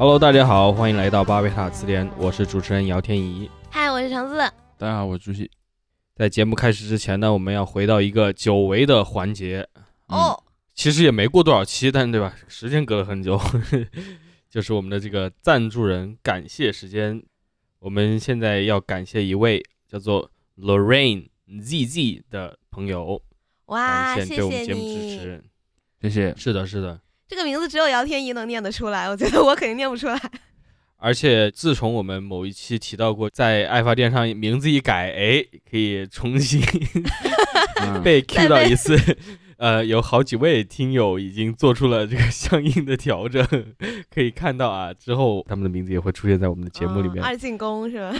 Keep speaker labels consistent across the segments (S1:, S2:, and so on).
S1: Hello，大家好，欢迎来到巴贝塔词典，我是主持人姚天怡。
S2: 嗨，我是橙子。
S3: 大家好，我是朱熹。
S1: 在节目开始之前呢，我们要回到一个久违的环节。
S2: 哦，
S1: 其实也没过多少期，但对吧？时间隔了很久，就是我们的这个赞助人感谢时间。我们现在要感谢一位叫做 Lorraine ZZ 的朋友，
S2: 哇，
S1: 感
S2: 谢
S1: 对我们节目支
S2: 谢你。
S1: 持。
S3: 谢谢。
S1: 是的，是的。
S2: 这个名字只有姚天怡能念得出来，我觉得我肯定念不出来。
S1: 而且自从我们某一期提到过，在爱发电上名字一改，哎，可以重新
S3: 嗯
S1: 被 Q 到一次。呃，有好几位听友已经做出了这个相应的调整，可以看到啊，之后他们的名字也会出现在我们的节目里面。
S2: 嗯二进宫是吧？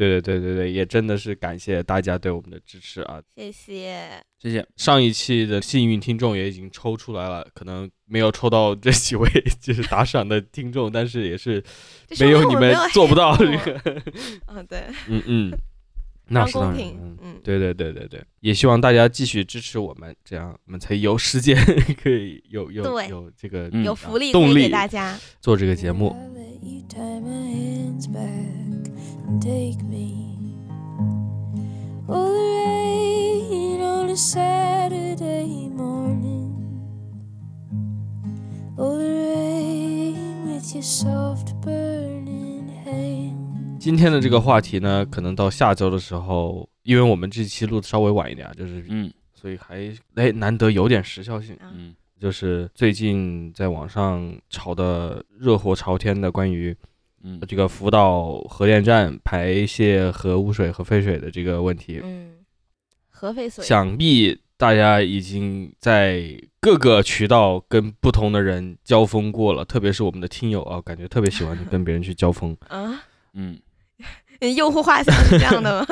S1: 对对对对对，也真的是感谢大家对我们的支持啊！
S2: 谢谢。
S3: 谢谢。
S1: 上一期的幸运听众也已经抽出来了，可能没有抽到这几位 就是打赏的听众，但是也是没有你们做不到这个。
S2: 嗯，对，
S1: 嗯嗯，那是当然。
S2: 非常公平
S1: 嗯。
S2: 嗯，
S1: 对对对对对，也希望大家继续支持我们，这样我们才有时间可以有有有这个
S3: 嗯
S2: 有福利
S1: 动力
S2: 以给大家。
S1: 做这个节目。
S4: Take me. All the rain on a Saturday morning. All the rain with your soft burning hand.
S1: 今天的这个话题呢，可能到下周的时候，因为我们这期录的稍微晚一点啊，就是
S3: 嗯
S1: 所以还哎难得有点时效性。
S2: 啊
S3: 嗯
S1: 就是最近在网上炒的热火朝天的关于
S3: 嗯
S1: 这个福岛核电站排泄核污水和废水的这个问题，
S2: 嗯，核废水。
S1: 想必大家已经在各个渠道跟不同的人交锋过了，特别是我们的听友啊，感觉特别喜欢跟别人去交锋。
S2: 啊，
S3: 嗯
S2: 用户画像是这样的吗？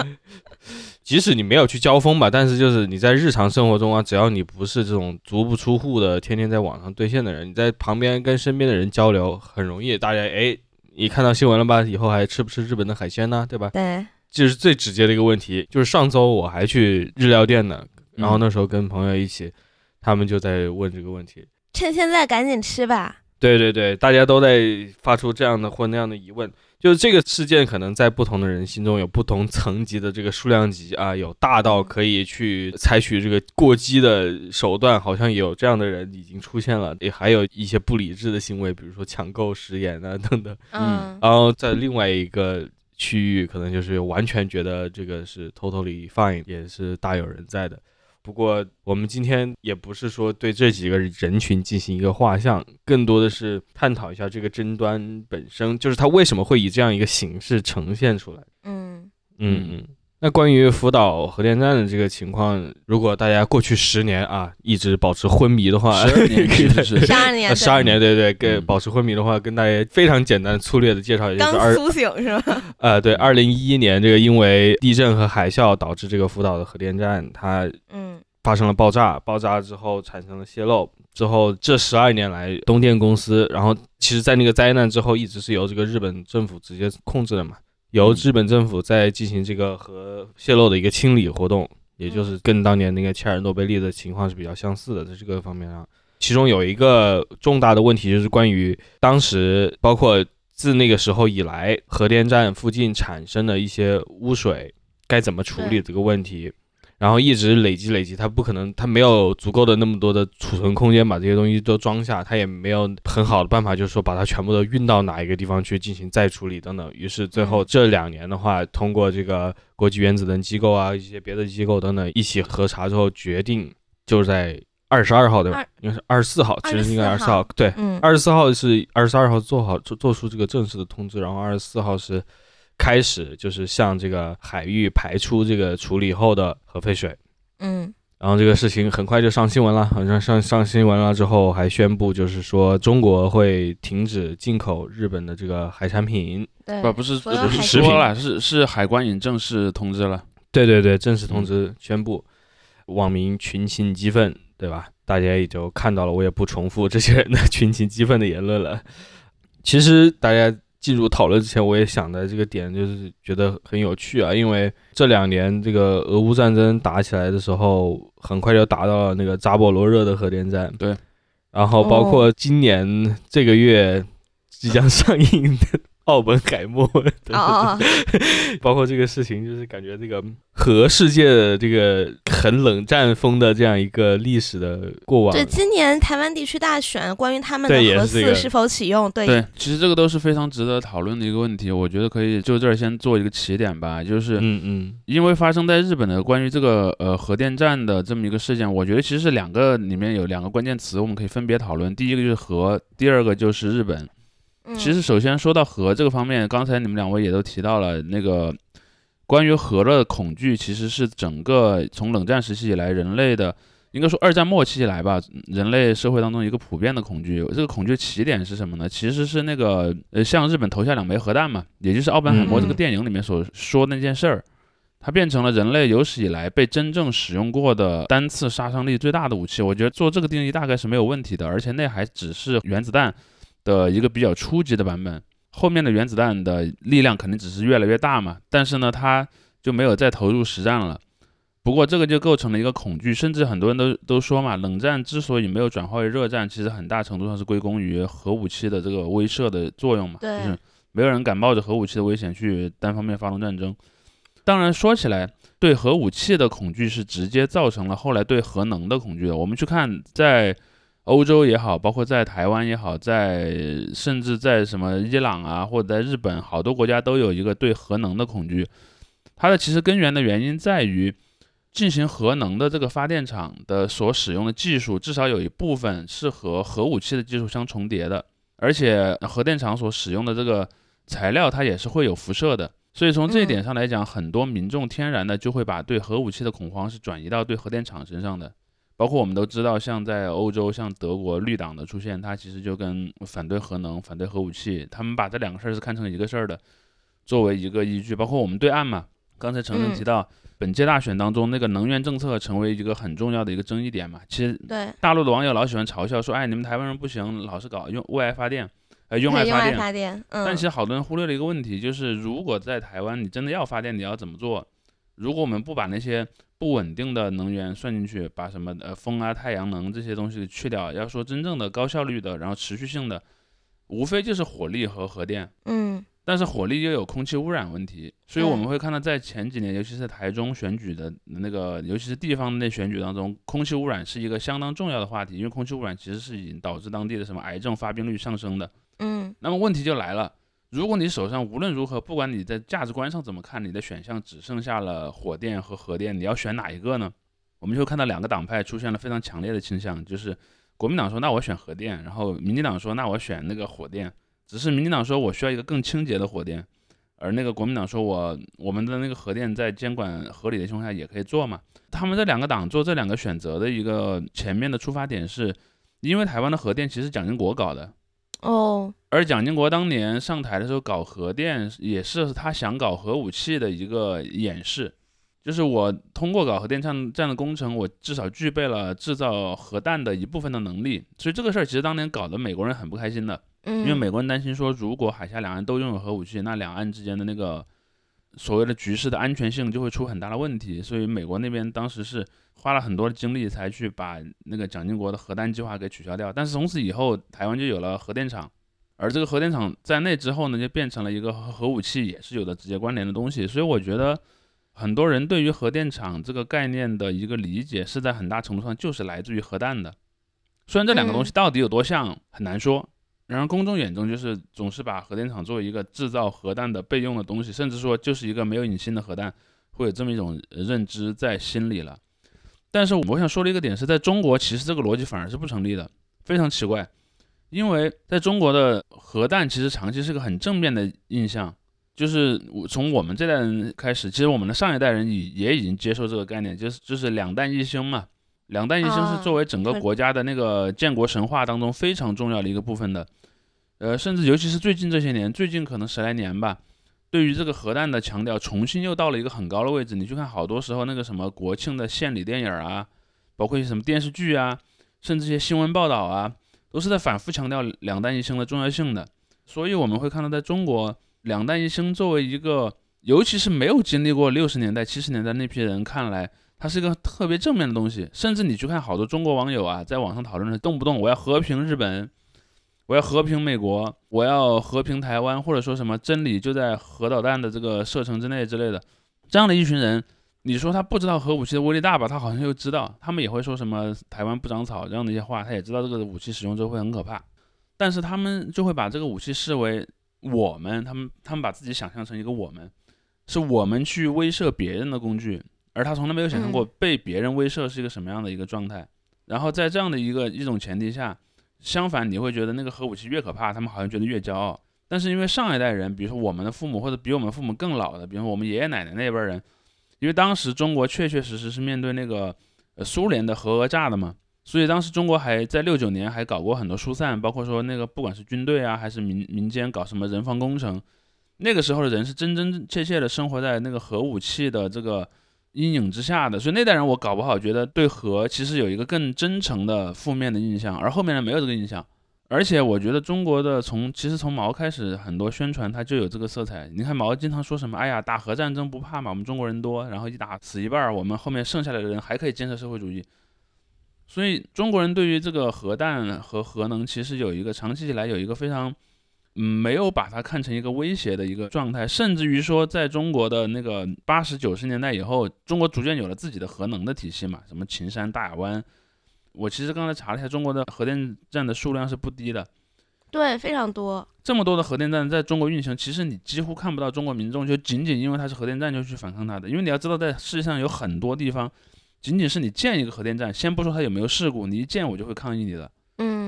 S1: 即使你没有去交锋吧，但是就是你在日常生活中啊，只要你不是这种足不出户的，天天在网上兑现的人，你在旁边跟身边的人交流，很容易大家哎，你看到新闻了吧？以后还吃不吃日本的海鲜呢？对吧？
S2: 对，
S1: 这是最直接的一个问题。就是上周我还去日料店呢，然后
S3: 嗯
S1: 那时候跟朋友一起，他们就在问这个问题。
S2: 趁现在赶紧吃吧。
S1: 对对对，大家都在发出这样的或那样的疑问，就是这个事件可能在不同的人心中有不同层级的这个数量级啊，有大到可以去采取这个过激的手段，好像有这样的人已经出现了，也还有一些不理智的行为，比如说抢购食盐啊等等。
S2: 嗯，
S1: 然后在另外一个区域，可能就是完全觉得这个是 totally fine，也是大有人在的。不过我们今天也不是说对这几个人群进行一个画像，更多的是探讨一下这个争端本身，就是它为什么会以这样一个形式呈现出来。
S2: 嗯，
S1: 嗯嗯。那关于福岛核电站的这个情况，如果大家过去十年啊一直保持昏迷的话
S3: ，12年其实是
S2: 十二年，
S1: 呃十二年，对对，跟
S3: 嗯。
S1: 保持昏迷的话，跟大家非常简单粗略的介绍一下，就是二
S2: 刚苏醒是吧？
S1: 呃，对，二零一一年这个因为地震和海啸导致这个福岛的核电站它
S2: 嗯。
S1: 发生了爆炸，爆炸之后产生了泄漏，之后这十二年来东电公司，然后其实在那个灾难之后一直是由这个日本政府直接控制的嘛，由日本政府在进行这个核泄漏的一个清理活动，也就是跟当年那个切尔诺贝利的情况是比较相似的，在这个方面上。其中有一个重大的问题，就是关于当时包括自那个时候以来，核电站附近产生的一些污水该怎么处理这个问题，然后一直累积累积，它不可能，它没有足够的那么多的储存空间把这些东西都装下，它也没有很好的办法，就是说把它全部都运到哪一个地方去进行再处理等等。于是最后
S2: 嗯
S1: 这两年的话，通过这个国际原子能机构啊，一些别的机构等等一起核查之后，决定就在二十二号对吧
S2: 二？
S1: 应该是二十四号，其实应该二十四号，对，
S2: 嗯
S1: 二十四号是二十二号做好做做出这个正式的通知，然后二十四号是开始就是向这个海域排出这个处理后的核废水。
S2: 嗯
S1: 然后这个事情很快就上新闻了，好像上上新闻了之后还宣布，就是说中国会停止进口日本的这个海产品。
S2: 对，
S3: 不不是不是
S1: 食品
S3: 说了，是是海关已经正式通知了。
S1: 对对对，正式通知宣布，网民群情激愤，对吧？大家也就看到了，我也不重复这些人的群情激愤的言论了。其实大家进入讨论之前，我也想的这个点就是觉得很有趣啊，因为这两年这个俄乌战争打起来的时候，很快就打到了那个扎波罗热的核电站。
S3: 对，
S1: 然后包括今年这个月即将上映的《奥本海默》的
S2: 哦哦哦，
S1: 包括这个事情，就是感觉这个核世界的这个很冷战风的这样一个历史的过往
S2: 对，，今年台湾地区大选，关于他们的核四是否启用，对
S3: 对，其实这个都是非常值得讨论的一个问题。我觉得可以就这儿先做一个起点吧，就是
S1: 嗯嗯
S3: 因为发生在日本的关于这个呃核电站的这么一个事件，我觉得其实是两个里面有两个关键词，我们可以分别讨论。第一个就是核，第二个就是日本。
S2: 嗯
S3: 其实首先说到核这个方面，刚才你们两位也都提到了那个关于核的恐惧，其实是整个从冷战时期以来人类的。应该说，二战末期以来吧，人类社会当中一个普遍的恐惧。这个恐惧起点是什么呢？其实是那个呃，向日本投下两枚核弹嘛，也就是奥本海默这个
S2: 嗯
S3: 电影里面所说的那件事儿。它变成了人类有史以来被真正使用过的单次杀伤力最大的武器。我觉得做这个定义大概是没有问题的，而且那还只是原子弹的一个比较初级的版本。后面的原子弹的力量肯定只是越来越大嘛，但是呢，它就没有再投入实战了。不过这个就构成了一个恐惧，甚至很多人都都说嘛，冷战之所以没有转化为热战，其实很大程度上是归功于核武器的这个威慑的作用嘛，就是没有人敢冒着核武器的危险去单方面发动战争。当然说起来，对核武器的恐惧是直接造成了后来对核能的恐惧的。我们去看，在欧洲也好，包括在台湾也好，在甚至在什么伊朗啊，或者在日本，好多国家都有一个对核能的恐惧。它的其实根源的原因在于，进行核能的这个发电厂的所使用的技术，至少有一部分是和核武器的技术相重叠的，而且核电厂所使用的这个材料，它也是会有辐射的。所以从这一点上来讲，很多民众天然的就会把对核武器的恐慌是转移到对核电厂身上的。包括我们都知道，像在欧洲，像德国绿党的出现，它其实就跟反对核能、反对核武器，他们把这两个事儿是看成一个事儿的，作为一个依据。包括我们对岸嘛，刚才程程提到，本届大选当中那个能源政策成为一个很重要的一个争议点嘛。其实
S2: 对，
S3: 大陆的网友老喜欢嘲笑说，哎，你们台湾人不行，老是搞用为爱发电，呃，用爱
S2: 对用爱
S3: 发电。
S2: 发电，嗯，
S3: 但其实好多人忽略了一个问题，就是如果在台湾你真的要发电，你要怎么做？如果我们不把那些不稳定的能源算进去，把什么呃风啊、太阳能这些东西去掉，要说真正的高效率的，然后持续性的，无非就是火力和核电。
S2: 嗯
S3: 但是火力又有空气污染问题，所以我们会看到在前几年，尤其是台中选举的那个，尤其是地方的选举当中，空气污染是一个相当重要的话题，因为空气污染其实是已经导致当地的什么癌症发病率上升的。
S2: 嗯
S3: 那么问题就来了，如果你手上无论如何，不管你在价值观上怎么看，你的选项只剩下了火电和核电，你要选哪一个呢？我们就看到两个党派出现了非常强烈的倾向，就是国民党说那我选核电，然后民进党说那我选那个火电，只是民进党说我需要一个更清洁的火电，而那个国民党说我我们的那个核电在监管合理的情况下也可以做嘛。他们这两个党做这两个选择的一个前面的出发点是，因为台湾的核电其实蒋经国搞的，
S2: 哦，
S3: 而蒋经国当年上台的时候搞核电，也是他想搞核武器的一个演示，就是我通过搞核电站这样的工程，我至少具备了制造核弹的一部分的能力。所以这个事儿其实当年搞得美国人很不开心的，
S2: 嗯，
S3: 因为美国人担心说，如果海峡两岸都拥有核武器，那两岸之间的那个所谓的局势的安全性就会出很大的问题。所以美国那边当时是花了很多的精力才去把那个蒋经国的核弹计划给取消掉。但是从此以后，台湾就有了核电厂，而这个核电厂在那之后呢，就变成了一个核武器也是有着直接关联的东西。所以我觉得。很多人对于核电厂这个概念的一个理解，是在很大程度上就是来自于核弹的。虽然这两个东西到底有多像很难说，然而公众眼中就是总是把核电厂作为一个制造核弹的备用的东西，甚至说就是一个没有引信的核弹，会有这么一种认知在心里了。但是我想说的一个点是在中国，其实这个逻辑反而是不成立的，非常奇怪。因为在中国的核弹其实长期是个很正面的印象，就是从我们这代人开始，其实我们的上一代人也也已经接受这个概念，就是就是两弹一星嘛。两弹一星是作为整个国家的那个建国神话当中非常重要的一个部分的，呃，甚至尤其是最近这些年，最近可能十来年吧，对于这个核弹的强调重新又到了一个很高的位置。你去看好多时候那个什么国庆的献礼电影啊，包括一些什么电视剧啊，甚至一些新闻报道啊，都是在反复强调两弹一星的重要性的。所以我们会看到，在中国，两弹一星作为一个，尤其是没有经历过六十年代、七十年代那批人看来，它是一个特别正面的东西。甚至你去看好多中国网友啊，在网上讨论的，动不动我要和平日本，我要和平美国，我要和平台湾，或者说什么真理就在核导弹的这个射程之内之类的，这样的一群人，你说他不知道核武器的威力大吧？他好像又知道，他们也会说什么台湾不长草这样的一些话，他也知道这个武器使用之后会很可怕，但是他们就会把这个武器视为我们，他们他们把自己想象成一个我们，是我们去威慑别人的工具，而他从来没有想象过
S2: 嗯
S3: 被别人威慑是一个什么样的一个状态。然后在这样的一个一种前提下，相反你会觉得那个核武器越可怕，他们好像觉得越骄傲。但是因为上一代人，比如说我们的父母或者比我们父母更老的，比如说我们爷爷奶奶那辈人，因为当时中国确确实实是面对那个呃苏联的核讹诈的嘛，所以当时中国还在六九年还搞过很多疏散，包括说那个不管是军队啊还是民民间搞什么人防工程，那个时候的人是真真切切的生活在那个核武器的这个阴影之下的，所以那代人我搞不好觉得对核其实有一个更真诚的负面的印象，而后面人没有这个印象。而且我觉得中国的从其实从毛开始很多宣传它就有这个色彩。你看毛经常说什么，哎呀打核战争不怕嘛，我们中国人多，然后一打死一半儿，我们后面剩下来的人还可以建设社会主义。所以中国人对于这个核弹和核能其实有一个长期以来有一个非常，没有把它看成一个威胁的一个状态，甚至于说在中国的那个八十九十年代以后，中国逐渐有了自己的核能的体系嘛，什么秦山、大亚湾。我其实刚才查了一下，中国的核电站的数量是不低的。
S2: 对，非常多。
S3: 这么多的核电站在中国运行，其实你几乎看不到中国民众就仅仅因为它是核电站就去反抗它的。因为你要知道，在世界上有很多地方，仅仅是你建一个核电站，先不说它有没有事故，你一建我就会抗议你的。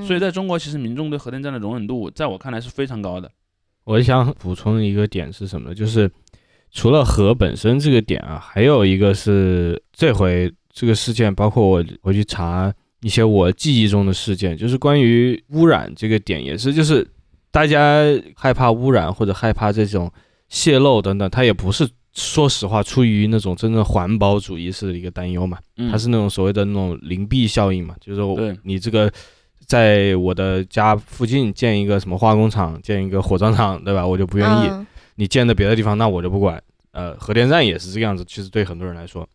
S2: 嗯，
S3: 所以在中国，其实民众对核电站的容忍度，在我看来是非常高的。
S1: 我想补充一个点是什么呢？就是除了核本身这个点啊，还有一个是这回这个事件，包括我回去查一些我记忆中的事件，就是关于污染这个点，也是就是大家害怕污染或者害怕这种泄漏等等，它也不是说实话出于那种真正环保主义式的一个担忧嘛，
S3: 嗯，
S1: 它是那种所谓的那种邻避效应嘛，就是说你这个在我的家附近建一个什么化工厂，建一个火葬场，对吧？我就不愿意。
S2: 嗯
S1: 你建的别的地方，那我就不管。呃，核电站也是这个样子。其实对很多人来说，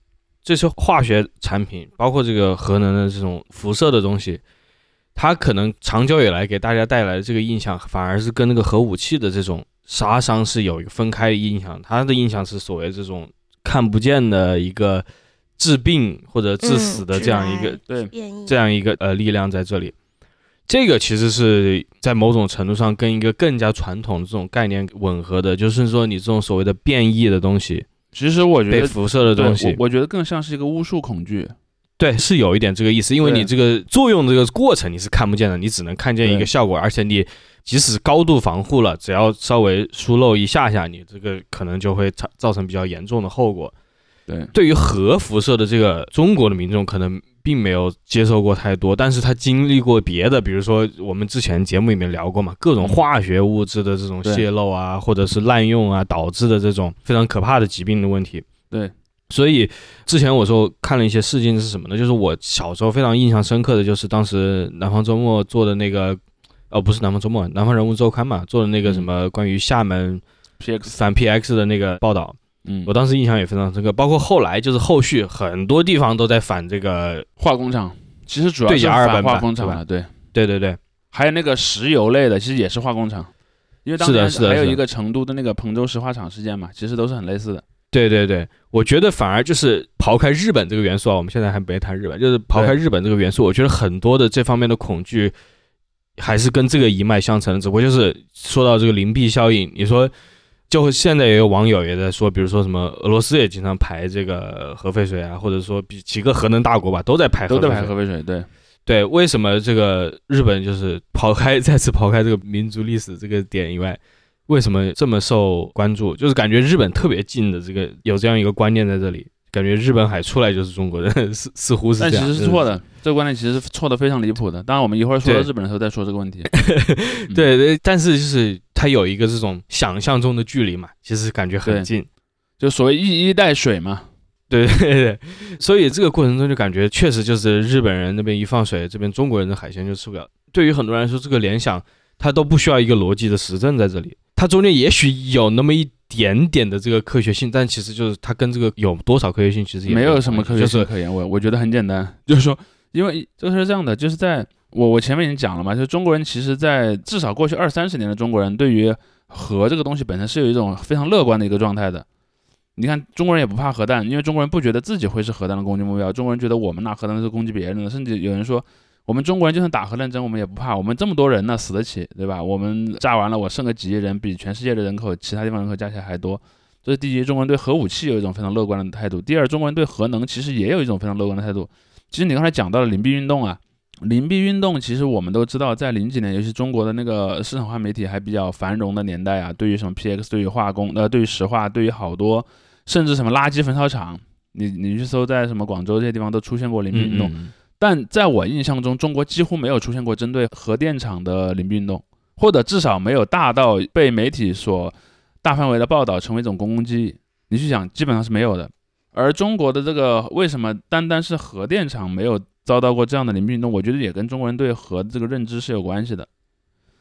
S1: 这些化学产品，包括这个核能的这种辐射的东西，它可能长久以来给大家带来的这个印象，反而是跟那个核武器的这种杀伤是有一个分开的印象。它的印象是所谓这种看不见的一个致病或者致死的
S2: 嗯
S1: 这样一个、
S3: 对
S1: 这样一个呃力量在这里。这个其实是在某种程度上跟一个更加传统的这种概念吻合的，就是说你这种所谓的变异的东西，
S3: 其实我觉得
S1: 被辐射的东西
S3: 我，我觉得更像是一个巫术恐惧。
S1: 对，是有一点这个意思，因为你这个作用这个过程你是看不见的，你只能看见一个效果，而且你即使高度防护了，只要稍微疏漏一下下，你这个可能就会造造成比较严重的后果。
S3: 对，
S1: 对于核辐射的这个中国的民众可能并没有接受过太多，但是他经历过别的，比如说我们之前节目里面聊过嘛，各种
S3: 嗯
S1: 化学物质的这种泄漏啊，或者是滥用啊导致的这种非常可怕的疾病的问题。
S3: 对，
S1: 所以之前我说看了一些事件是什么呢？就是我小时候非常印象深刻的就是当时南方周末做的那个，哦不是南方周末，南方人物周刊嘛，做的那个什么关于厦门
S3: PX，
S1: 反 PX 的那个报道。
S3: 嗯
S1: 我，当时印象也非常深刻，包括后来就是后续很多地方都在反这个，
S3: 化工厂其实主要
S1: 对
S3: 是反化工厂
S1: 对
S3: 对，
S1: 对对对，
S3: 还有那个石油类的，其实也是化工厂。因为当
S1: 是的
S3: 年还有一个成都的那个彭州石化厂事件嘛，其实都是很类似的。
S1: 对对对，我觉得反而就是刨开日本这个元素啊，我们现在还没谈日本，就是刨开日本这个元素，我觉得很多的这方面的恐惧还是跟这个一脉相承的，只不过就是说到这个灵璧效应，你说。就现在也有网友也在说，比如说什么俄罗斯也经常排这个核废水啊，或者说比几个核能大国吧都在排核
S3: 都在排核废水，对，
S1: 对，为什么这个日本就是抛开再次抛开这个民族历史这个点以外，为什么这么受关注？就是感觉日本特别近的这个有这样一个观念在这里，感觉日本海出来就是中国人，似似乎是这
S3: 但
S1: 样。
S3: 其实是错的，这个观点其实是错的非常离谱的。当然，我们一会儿说到日本的时候再说这个问题。
S1: 就是。对对，但是就是它有一个这种想象中的距离嘛，其实感觉很近。
S3: 就所谓一衣带水嘛，
S1: 对 对对，所以这个过程中就感觉确实就是日本人那边一放水，这边中国人的海鲜就吃不了。对于很多人来说，这个联想它都不需要一个逻辑的实证在这里，它中间也许有那么一点点的这个科学性，但其实就是它跟这个有多少科学性其实也
S3: 没
S1: 有
S3: 有什么科学性可言。我我觉得很简单，就是说，因为就是这样的，就是在我我前面已经讲了嘛，就是中国人其实，在至少过去二三十年的中国人，对于核这个东西本身是有一种非常乐观的一个状态的。你看，中国人也不怕核弹，因为中国人不觉得自己会是核弹的攻击目标，中国人觉得我们拿核弹是攻击别人的，甚至有人说，我们中国人就算打核战争，我们也不怕，我们这么多人呢，死得起，对吧？我们炸完了，我剩个几亿人，比全世界的人口其他地方人口加起来还多。这是第一，中国人对核武器有一种非常乐观的态度。第二，中国人对核能其实也有一种非常乐观的态度。其实你刚才讲到了灵璧运动啊，灵璧运动其实我们都知道，在零几年，尤其中国的那个市场化媒体还比较繁荣的年代啊，对于什么 PX，对于化工，呃，对于石化，对于好多。甚至什么垃圾焚烧厂，你你去搜，在什么广州这些地方都出现过灵璧运动。但在我印象中，中国几乎没有出现过针对核电厂的灵璧运动，或者至少没有大到被媒体所大范围的报道成为一种公共记忆。你去想，基本上是没有的。而中国的这个为什么单单是核电厂没有遭到过这样的灵璧运动？我觉得也跟中国人对核这个认知是有关系的。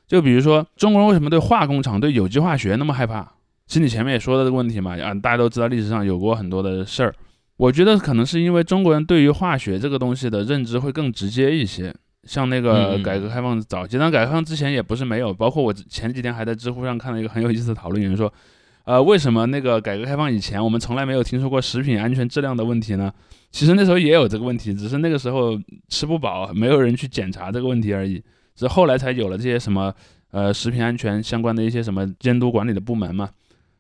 S3: 就比如说，中国人为什么对化工厂、对有机化学那么害怕？其实你前面也说的这个问题嘛，啊，大家都知道历史上有过很多的事儿。我觉得可能是因为中国人对于化学这个东西的认知会更直接一些。像那个改革开放早期，当然改革开放之前也不是没有。包括我前几天还在知乎上看到一个很有意思的讨论，有人说，呃，为什么那个改革开放以前我们从来没有听说过食品安全质量的问题呢？其实那时候也有这个问题，只是那个时候吃不饱，没有人去检查这个问题而已。是后来才有了这些什么呃食品安全相关的一些什么监督管理的部门嘛。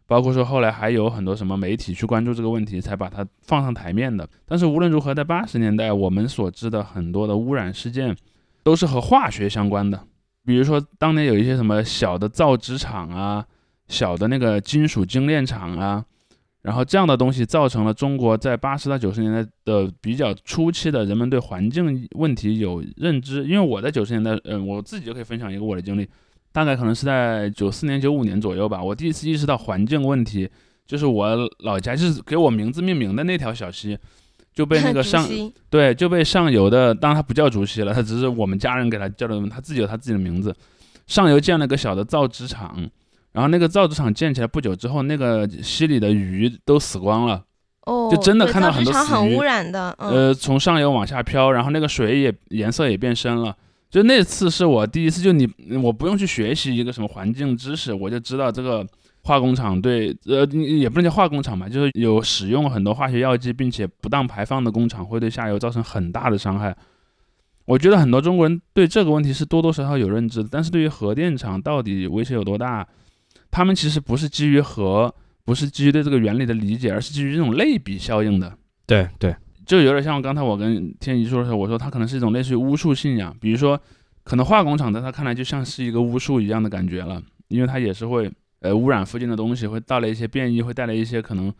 S3: 包括说后来还有很多什么媒体去关注这个问题，才把它放上台面的。但是无论如何，在八十年代，我们所知的很多的污染事件，都是和化学相关的。比如说当年有一些什么小的造纸厂啊，小的那个金属精炼厂啊，然后这样的东西造成了中国在八十到九十年代的比较初期的人们对环境问题有认知。因为我在九十年代，嗯，我自己就可以分享一个我的经历。大概可能是在九四年、九五年左右吧。我第一次意识到环境问题，就是我老家就是给我名字命名的那条小溪，就被那个 上对就被上游的，当然它不叫竹溪了，它只是我们家人给它叫的，它自己有它自己的名字。上游建了个小的造纸厂，然后那个造纸厂建起来不久之后，那个溪里的鱼都死光了。
S2: 哦，
S3: 就真的看到很多死鱼。
S2: 很污染的。
S3: 呃，从上游往下飘，然后那个水也颜色也变深了。就那次是我第一次，就你我不用去学习一个什么环境知识，我就知道这个化工厂对，呃，也不能叫化工厂吧，就是有使用很多化学药剂并且不当排放的工厂会对下游造成很大的伤害。我觉得很多中国人对这个问题是多多少少有认知的，但是对于核电厂到底威胁有多大，他们其实不是基于核，不是基于对这个原理的理解，而是基于这种类比效应的。
S1: 对对。
S3: 就有点像刚才我跟天怡说的时候，我说它可能是一种类似于巫术信仰，比如说，可能化工厂在他看来就像是一个巫术一样的感觉了，因为它也是会呃污染附近的东西，会带来一些变异，会带来一些可能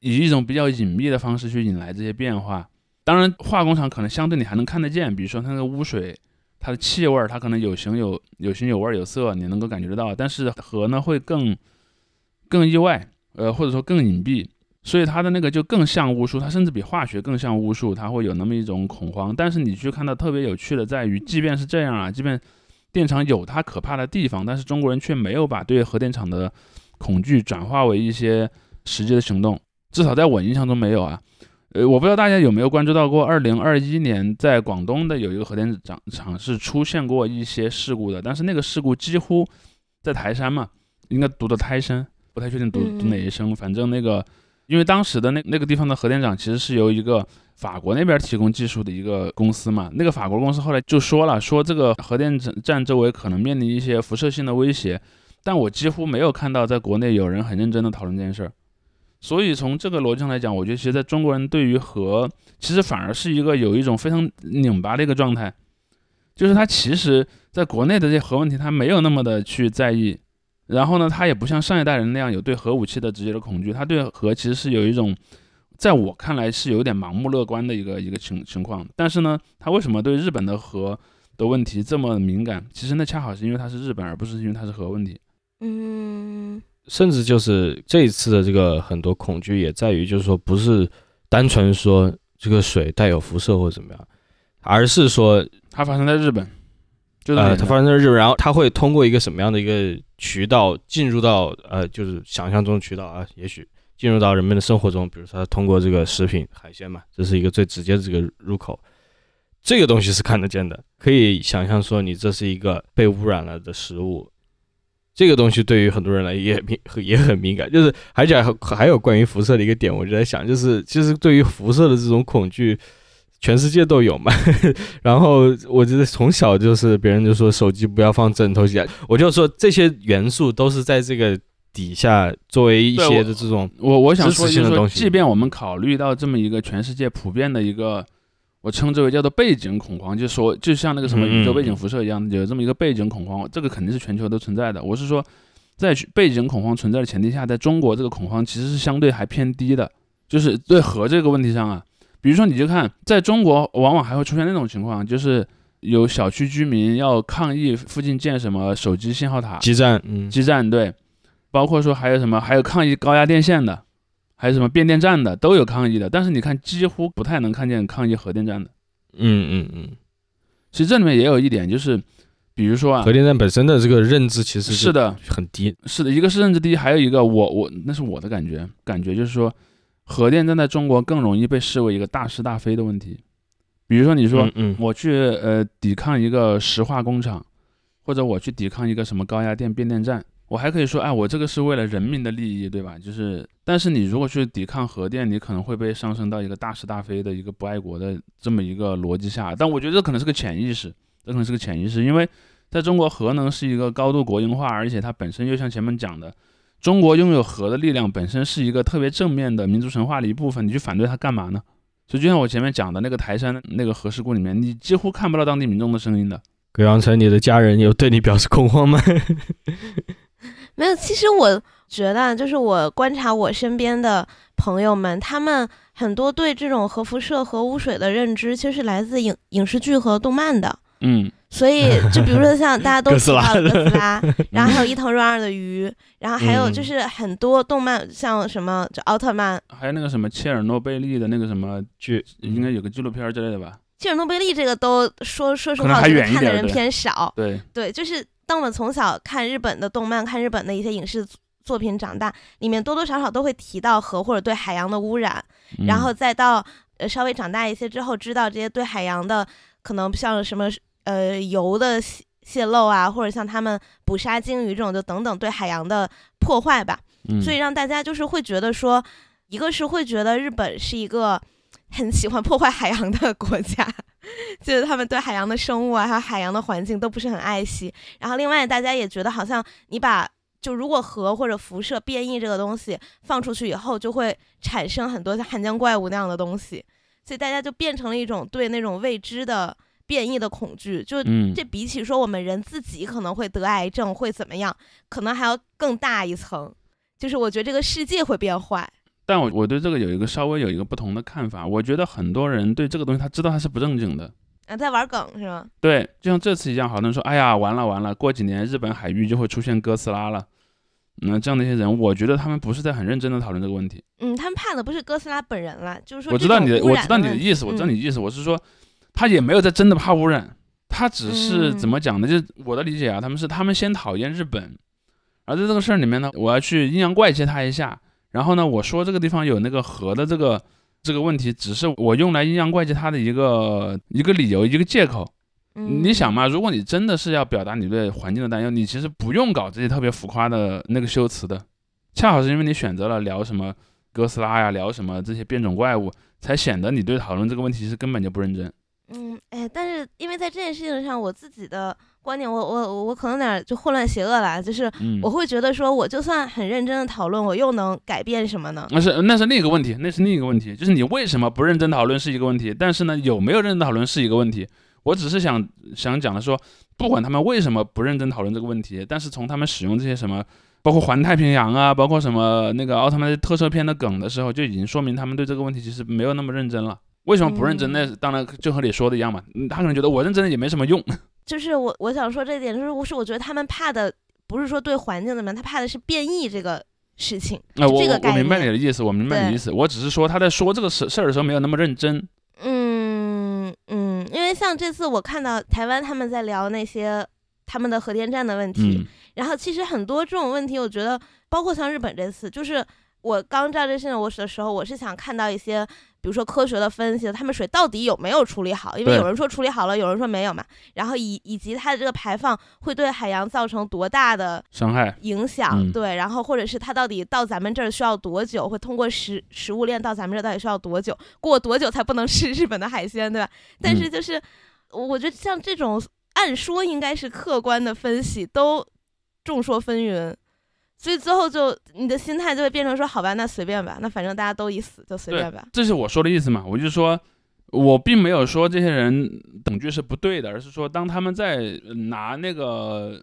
S3: 以一种比较隐秘的方式去引来这些变化。当然，化工厂可能相对你还能看得见，比如说它那个污水，它的气味，它可能有形有有形有味有色，你能够感觉得到。但是核呢会更更意外，呃或者说更隐蔽。所以它的那个就更像巫术，它甚至比化学更像巫术，它会有那么一种恐慌。但是你去看到特别有趣的在于，即便是这样啊，即便电厂有它可怕的地方，但是中国人却没有把对核电厂的恐惧转化为一些实际的行动，至少在我印象中没有啊。呃，我不知道大家有没有关注到过，二零二一年在广东的有一个核电厂厂是出现过一些事故的，但是那个事故几乎在台山嘛，应该读的胎山，不太确定读读哪一声，反正那个。因为当时的那那个地方的核电厂其实是由一个法国那边提供技术的一个公司嘛，那个法国公司后来就说了，说这个核电站周围可能面临一些辐射性的威胁，但我几乎没有看到在国内有人很认真的讨论这件事儿，所以从这个逻辑上来讲，我觉得其实在中国人对于核其实反而是一个有一种非常拧巴的一个状态，就是他其实在国内的这些核问题他没有那么的去在意。然后呢，他也不像上一代人那样有对核武器的直接的恐惧，他对核其实是有一种，在我看来是有点盲目乐观的一个一个情情况。但是呢，他为什么对日本的核的问题这么敏感？其实那恰好是因为他是日本，而不是因为他是核问题。
S2: 嗯，
S1: 甚至就是这一次的这个很多恐惧也在于，就是说不是单纯说这个水带有辐射或者怎么样，而是说
S3: 它发生在日本。
S1: 呃，它发生在日本，然后它会通过一个什么样的一个渠道进入到呃，就是想象中的渠道啊，也许进入到人们的生活中，比如说通过这个食品海鲜嘛，这是一个最直接的这个入口。这个东西是看得见的，可以想象说你这是一个被污染了的食物。这个东西对于很多人来也敏也很敏感，就是而且还还有关于辐射的一个点，我就在想，就是其实对于辐射的这种恐惧，全世界都有嘛。然后我觉得从小就是别人就说手机不要放枕头下，我就说这些元素都是在这个底下作为一些的这种
S3: 我我想说就是说，即便我们考虑到这么一个全世界普遍的一个，我称之为叫做背景恐慌，就说就像那个什么宇宙背景辐射一样，有这么一个背景恐慌，这个肯定是全球都存在的。我是说，在背景恐慌存在的前提下，在中国这个恐慌其实是相对还偏低的，就是对核这个问题上啊，比如说你就看，在中国往往还会出现那种情况，就是有小区居民要抗议附近建什么手机信号塔，
S1: 基站，嗯，
S3: 基站对，包括说还有什么，还有抗议高压电线的，还有什么变电站的都有抗议的，但是你看几乎不太能看见抗议核电站的。
S1: 嗯嗯嗯，
S3: 其实这里面也有一点，就是比如说啊
S1: 核，电站本身的这个认知其实
S3: 是的，
S1: 很低，
S3: 是的，一个是认知低，还有一个我我那是我的感觉，感觉就是说，核电站在中国更容易被视为一个大是大非的问题。比如说你说、
S1: 嗯嗯
S3: 我去呃抵抗一个石化工厂，或者我去抵抗一个什么高压电变电站，我还可以说，哎，我这个是为了人民的利益，对吧？就是，但是你如果去抵抗核电，你可能会被上升到一个大是大非的一个不爱国的这么一个逻辑下。但我觉得这可能是个潜意识，这可能是个潜意识，因为在中国核能是一个高度国营化，而且它本身又像前面讲的，中国拥有核的力量本身是一个特别正面的民族神话的一部分，你去反对它干嘛呢？所以就像我前面讲的那个台山那个核事故里面，你几乎看不到当地民众的声音的。
S1: 葛阳城，你的家人有对你表示恐慌吗？
S2: 没有，其实我觉得啊，就是我观察我身边的朋友们，他们很多对这种核辐射、核污水的认知，其实是来自影影视剧和动漫的。
S3: 嗯，
S2: 所以，就比如说像大家都
S1: 哥斯拉
S2: 提到的哥斯拉，然后还有伊藤润二的鱼，然后还有
S1: 嗯
S2: 就是很多动漫，像什么就奥特曼、
S3: 还有那个什么切尔诺贝利的那个什么
S1: 剧
S3: 应该有个纪录片之类的吧？
S2: 切尔诺贝利这个都说说实话，看的人偏少。
S3: 对，
S2: 对，就是当我们从小看日本的动漫、看日本的一些影视作品长大，里面多多少少都会提到核或者对海洋的污染，
S3: 嗯
S2: 然后再到呃稍微长大一些之后，知道这些对海洋的可能像什么呃油的泄泄漏啊，或者像他们捕杀鲸鱼这种，就等等对海洋的破坏吧。
S3: 嗯
S2: 所以让大家就是会觉得说，一个是会觉得日本是一个很喜欢破坏海洋的国家，就是他们对海洋的生物啊，还有海洋的环境都不是很爱惜。然后另外大家也觉得好像你把就如果核或者辐射变异这个东西放出去以后，就会产生很多像汉江怪物那样的东西，所以大家就变成了一种对那种未知的变异的恐惧，就
S3: 嗯
S2: 这比起说我们人自己可能会得癌症会怎么样，可能还要更大一层。就是我觉得这个世界会变坏，
S3: 但我我对这个有一个稍微有一个不同的看法，我觉得很多人对这个东西他知道他是不正经的。
S2: 啊，在玩梗是吗？
S3: 对，就像这次一样，好多人说，哎呀，完了完了，过几年日本海域就会出现哥斯拉了。那、这样的一些人，我觉得他们不是在很认真的讨论这个问题。
S2: 嗯，他们怕的不是哥斯拉本人了，就是说
S3: 我知道你的，我知道你的意思，我知道
S2: 嗯
S3: 你的意思，我是说，他也没有在真的怕污染，他只是
S2: 嗯
S3: 怎么讲呢？就是我的理解啊，他们是他们先讨厌日本，而在这个事儿里面呢，我要去阴阳怪气他一下，然后呢，我说这个地方有那个核的这个这个问题，只是我用来阴阳怪气他的一个一个理由，一个借口。
S2: 嗯
S3: 你想嘛，如果你真的是要表达你对环境的担忧，你其实不用搞这些特别浮夸的那个修辞的，恰好是因为你选择了聊什么哥斯拉呀，聊什么这些变种怪物，才显得你对讨论这个问题是根本就不认真。
S2: 嗯，哎，但是因为在这件事情上，我自己的观点，我我我可能有点就混乱邪恶了，就是
S3: 嗯，
S2: 我会觉得说，我就算很认真的讨论，我又能改变什么呢？
S3: 那是那是另一个问题，那是另一个问题，就是你为什么不认真讨论是一个问题，但是呢，有没有认真讨论是一个问题。我只是想想讲的说，不管他们为什么不认真讨论这个问题，但是从他们使用这些什么，包括环太平洋啊，包括什么那个奥特曼特摄片的梗的时候，就已经说明他们对这个问题其实没有那么认真了。为什么不认真？
S2: 嗯
S3: 那当然就和你说的一样嘛，嗯他可能觉得我认真也没什么用。
S2: 就是我我想说这点，就是我是我觉得他们怕的不是说对环境怎么样，他怕的是变异这个事情。
S3: 啊、我
S2: 这个
S3: 我我明白你的意思，我明白你的意思，我只是说他在说这个事事儿的时候没有那么认真。
S2: 嗯嗯，因为像这次我看到台湾他们在聊那些他们的核电站的问题，
S3: 嗯
S2: 然后其实很多这种问题，我觉得包括像日本这次，就是我刚知道这事情我的时候，我是想看到一些比如说科学的分析，他们水到底有没有处理好？因为有人说处理好了，有人说没有嘛。然后以以及它的这个排放会对海洋造成多大的
S3: 伤害，
S2: 影响？
S3: 嗯
S2: 对，然后或者是它到底到咱们这儿需要多久？会通过食食物链到咱们这儿到底需要多久？过多久才不能吃 日本的海鲜，对吧？但
S3: 嗯
S2: 是就是，我觉得像这种按说应该是客观的分析，都众说纷纭。所以最后就你的心态就会变成说，好吧，那随便吧，那反正大家都已死，就随便吧。
S3: 这是我说的意思嘛？我就说，我并没有说这些人等句是不对的，而是说当他们在拿那个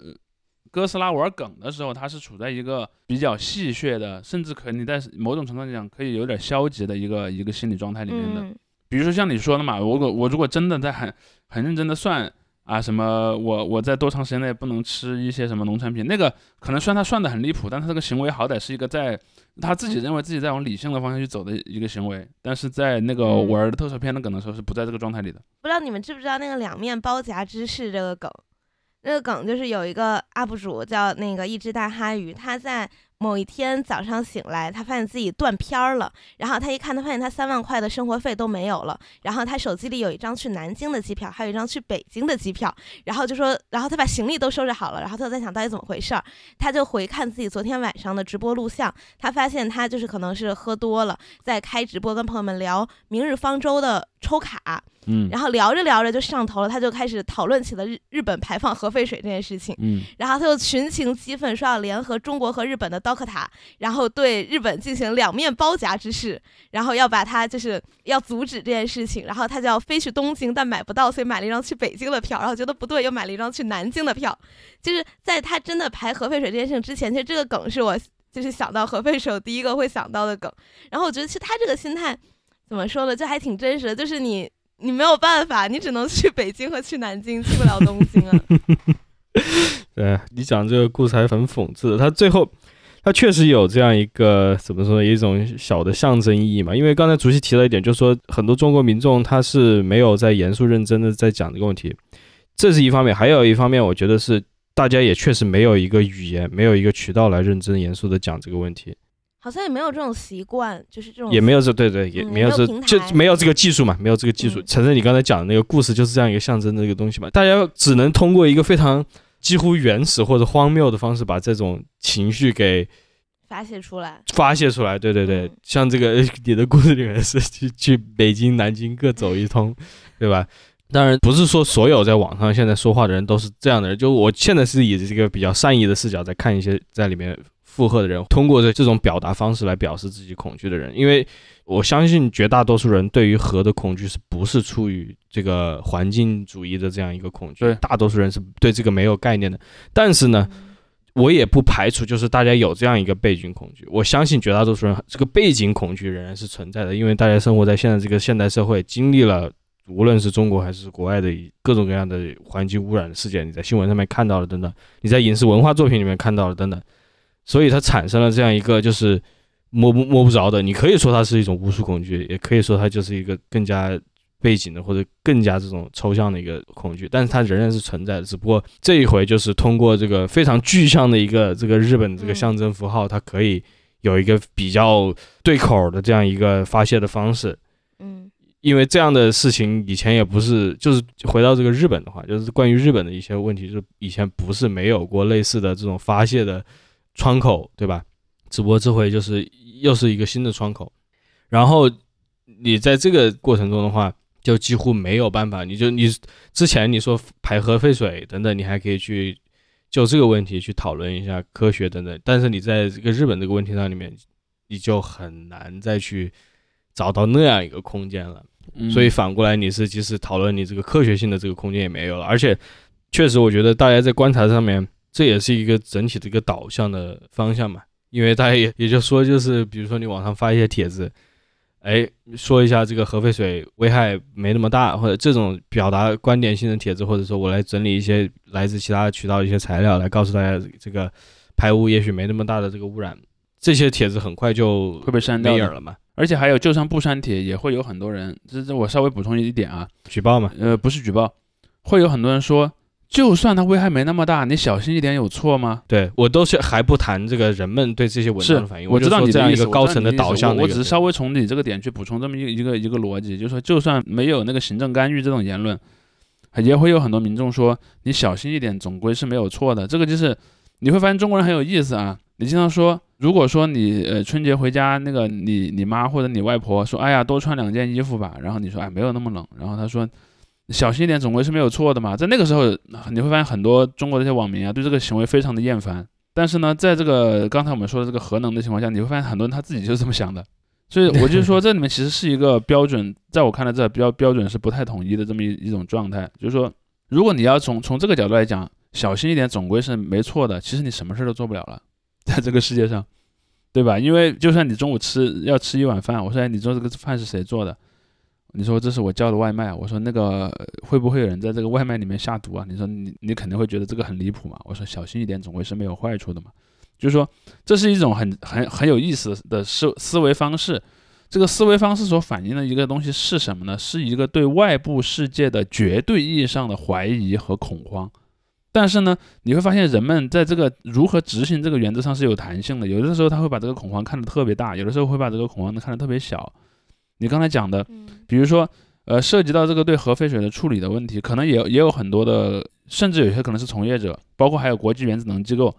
S3: 哥斯拉玩梗的时候，他是处在一个比较戏谑的，甚至可你在某种程度上讲可以有点消极的一个一个心理状态里面的。
S2: 嗯
S3: 比如说像你说的嘛，我我我如果真的在很很认真的算啊，什么我我在多长时间内不能吃一些什么农产品，那个可能虽然他算的很离谱，但他这个行为好歹是一个在他自己认为自己在往理性的方向去走的一个行为，但是在那个
S2: 嗯
S3: 玩的特摄片的梗的时候是不在这个状态里的。
S2: 不知道你们知不知道那个两面包夹芝士这个梗？那个梗就是有一个 UP 主叫那个一只大哈鱼，他在某一天早上醒来，他发现自己断片儿了，然后他一看，他发现他三万块的生活费都没有了，然后他手机里有一张去南京的机票，还有一张去北京的机票，然后就说，然后他把行李都收拾好了，然后他就在想到底怎么回事儿，他就回看自己昨天晚上的直播录像，他发现他就是可能是喝多了，在开直播跟朋友们聊《明日方舟》的抽卡，
S3: 嗯。
S2: 然后聊着聊着就上头了，他就开始讨论起了日日本排放核废水这件事情，
S3: 嗯。
S2: 然后他就群情激愤，说要联合中国和日本的刀客塔，然后对日本进行两面包夹之势，然后要把他就是要阻止这件事情，然后他就要飞去东京，但买不到，所以买了一张去北京的票，然后觉得不对，又买了一张去南京的票，就是在他真的排核废水这件事情之前，其实这个梗是我就是想到核废水第一个会想到的梗，然后我觉得其实他这个心态怎么说呢，就还挺真实的，就是你。你没有办法，你只能去北京和去南京，去不了东京啊。
S1: 对你讲这个故事还很讽刺，他最后他确实有这样一个怎么说呢，一种小的象征意义嘛。因为刚才竹溪提了一点，就是说很多中国民众他是没有在严肃认真的在讲这个问题，这是一方面，还有一方面，我觉得是大家也确实没有一个语言，没有一个渠道来认真严肃的讲这个问题，
S2: 好像也没有这种习惯，就是这种
S1: 也没有这对对，也
S2: 嗯
S1: 没有这
S2: 没有
S1: 就没有这个技术嘛，没有这个技术。
S2: 嗯
S1: 承认你刚才讲的那个故事就是这样一个象征的一个东西嘛，大家只能通过一个非常几乎原始或者荒谬的方式把这种情绪给
S2: 发泄出来。
S1: 发泄出来。对对对，
S2: 嗯
S1: 像这个 你的故事里面是去去北京、南京各走一通，对吧？当然不是说所有在网上现在说话的人都是这样的人，就我现在是以这个比较善意的视角在看一些在里面附和的人，通过这这种表达方式来表示自己恐惧的人，因为我相信绝大多数人对于核的恐惧是不是出于这个环境主义的这样一个恐惧
S3: 对，
S1: 大多数人是对这个没有概念的。但是呢，
S2: 嗯
S1: 我也不排除就是大家有这样一个背景恐惧，我相信绝大多数人这个背景恐惧仍然是存在的，因为大家生活在现在这个现代社会，经历了无论是中国还是国外的各种各样的环境污染的事件，你在新闻上面看到了等等，你在影视文化作品里面看到了等等，所以它产生了这样一个就是摸不摸不着的，你可以说它是一种巫术恐惧，也可以说它就是一个更加背景的或者更加这种抽象的一个恐惧，但是它仍然是存在的，只不过这一回就是通过这个非常具象的一个这个日本这个
S2: 嗯
S1: 象征符号，它可以有一个比较对口的这样一个发泄的方式。
S2: 嗯
S1: 因为这样的事情以前也不是，就是回到这个日本的话，就是关于日本的一些问题，就是以前不是没有过类似的这种发泄的窗口，对吧？只不过这回就是又是一个新的窗口，然后你在这个过程中的话，就几乎没有办法，你就你之前你说排核废水等等，你还可以去就这个问题去讨论一下科学等等，但是你在这个日本这个问题上里面，你就很难再去找到那样一个空间了。
S3: 嗯
S1: 所以反过来，你是即使讨论你这个科学性的这个空间也没有了，而且确实，我觉得大家在观察上面，这也是一个整体的一个导向的方向嘛。因为大家也也就说，就是比如说你网上发一些帖子，哎，说一下这个核废水危害没那么大，或者这种表达观点性的帖子，或者说我来整理一些来自其他渠道的一些材料，来告诉大家这个排污也许没那么大的这个污染，这些帖子很快就
S3: 会被删掉
S1: 了。嘛，
S3: 而且还有，就算不删帖，也会有很多人，这这我稍微补充一点啊，
S1: 举报嘛，
S3: 呃，不是举报，会有很多人说，就算它危害没那么大，你小心一点有错吗？
S1: 对我都是还不谈这个人们对这些文
S3: 是
S1: 章的反应，
S3: 我知道
S1: 你这样一个高层的导向
S3: 我我只是稍微从你这个点去补充这么一个一个一个逻辑，就是说，就算没有那个行政干预这种言论，也会有很多民众说你小心一点，总归是没有错的。这个就是你会发现中国人很有意思啊。你经常说，如果说你呃春节回家，那个你你妈或者你外婆说，哎呀多穿两件衣服吧，然后你说哎没有那么冷，然后他说小心一点，总归是没有错的嘛。在那个时候，你会发现很多中国的这些网民啊，对这个行为非常的厌烦。但是呢，在这个刚才我们说的这个核能的情况下，你会发现很多人他自己就是这么想的。所以我就说，这里面其实是一个标准，在我看来，这标标准是不太统一的这么一一种状态。就是说，如果你要从从这个角度来讲，小心一点总归是没错的。其实你什么事都做不了了，在这个世界上，对吧？因为就算你中午吃要吃一碗饭，我说哎，你做这个饭是谁做的？你说这是我叫的外卖，我说那个会不会有人在这个外卖里面下毒啊？你说你你肯定会觉得这个很离谱嘛？我说小心一点，总归是没有坏处的嘛。就是说，这是一种很很很有意思的思思维方式。这个思维方式所反映的一个东西是什么呢？是一个对外部世界的绝对意义上的怀疑和恐慌。但是呢，你会发现人们在这个如何执行这个原则上是有弹性的。有的时候他会把这个恐慌看得特别大，有的时候会把这个恐慌看得特别小。你刚才讲的，
S2: 嗯
S3: 比如说，呃，涉及到这个对核废水的处理的问题，可能也有也有很多的，甚至有些可能是从业者，包括还有国际原子能机构，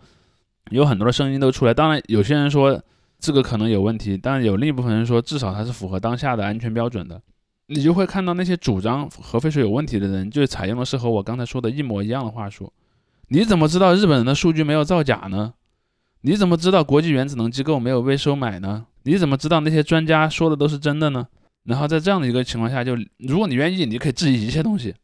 S3: 有很多的声音都出来。当然，有些人说这个可能有问题，但有另一部分人说至少它是符合当下的安全标准的。你就会看到那些主张核废水有问题的人，就采用的是和我刚才说的一模一样的话术。你怎么知道日本人的数据没有造假呢？你怎么知道国际原子能机构没有被收买呢？你怎么知道那些专家说的都是真的呢？然后在这样的一个情况下，就如果你愿意，你可以质疑一切东西。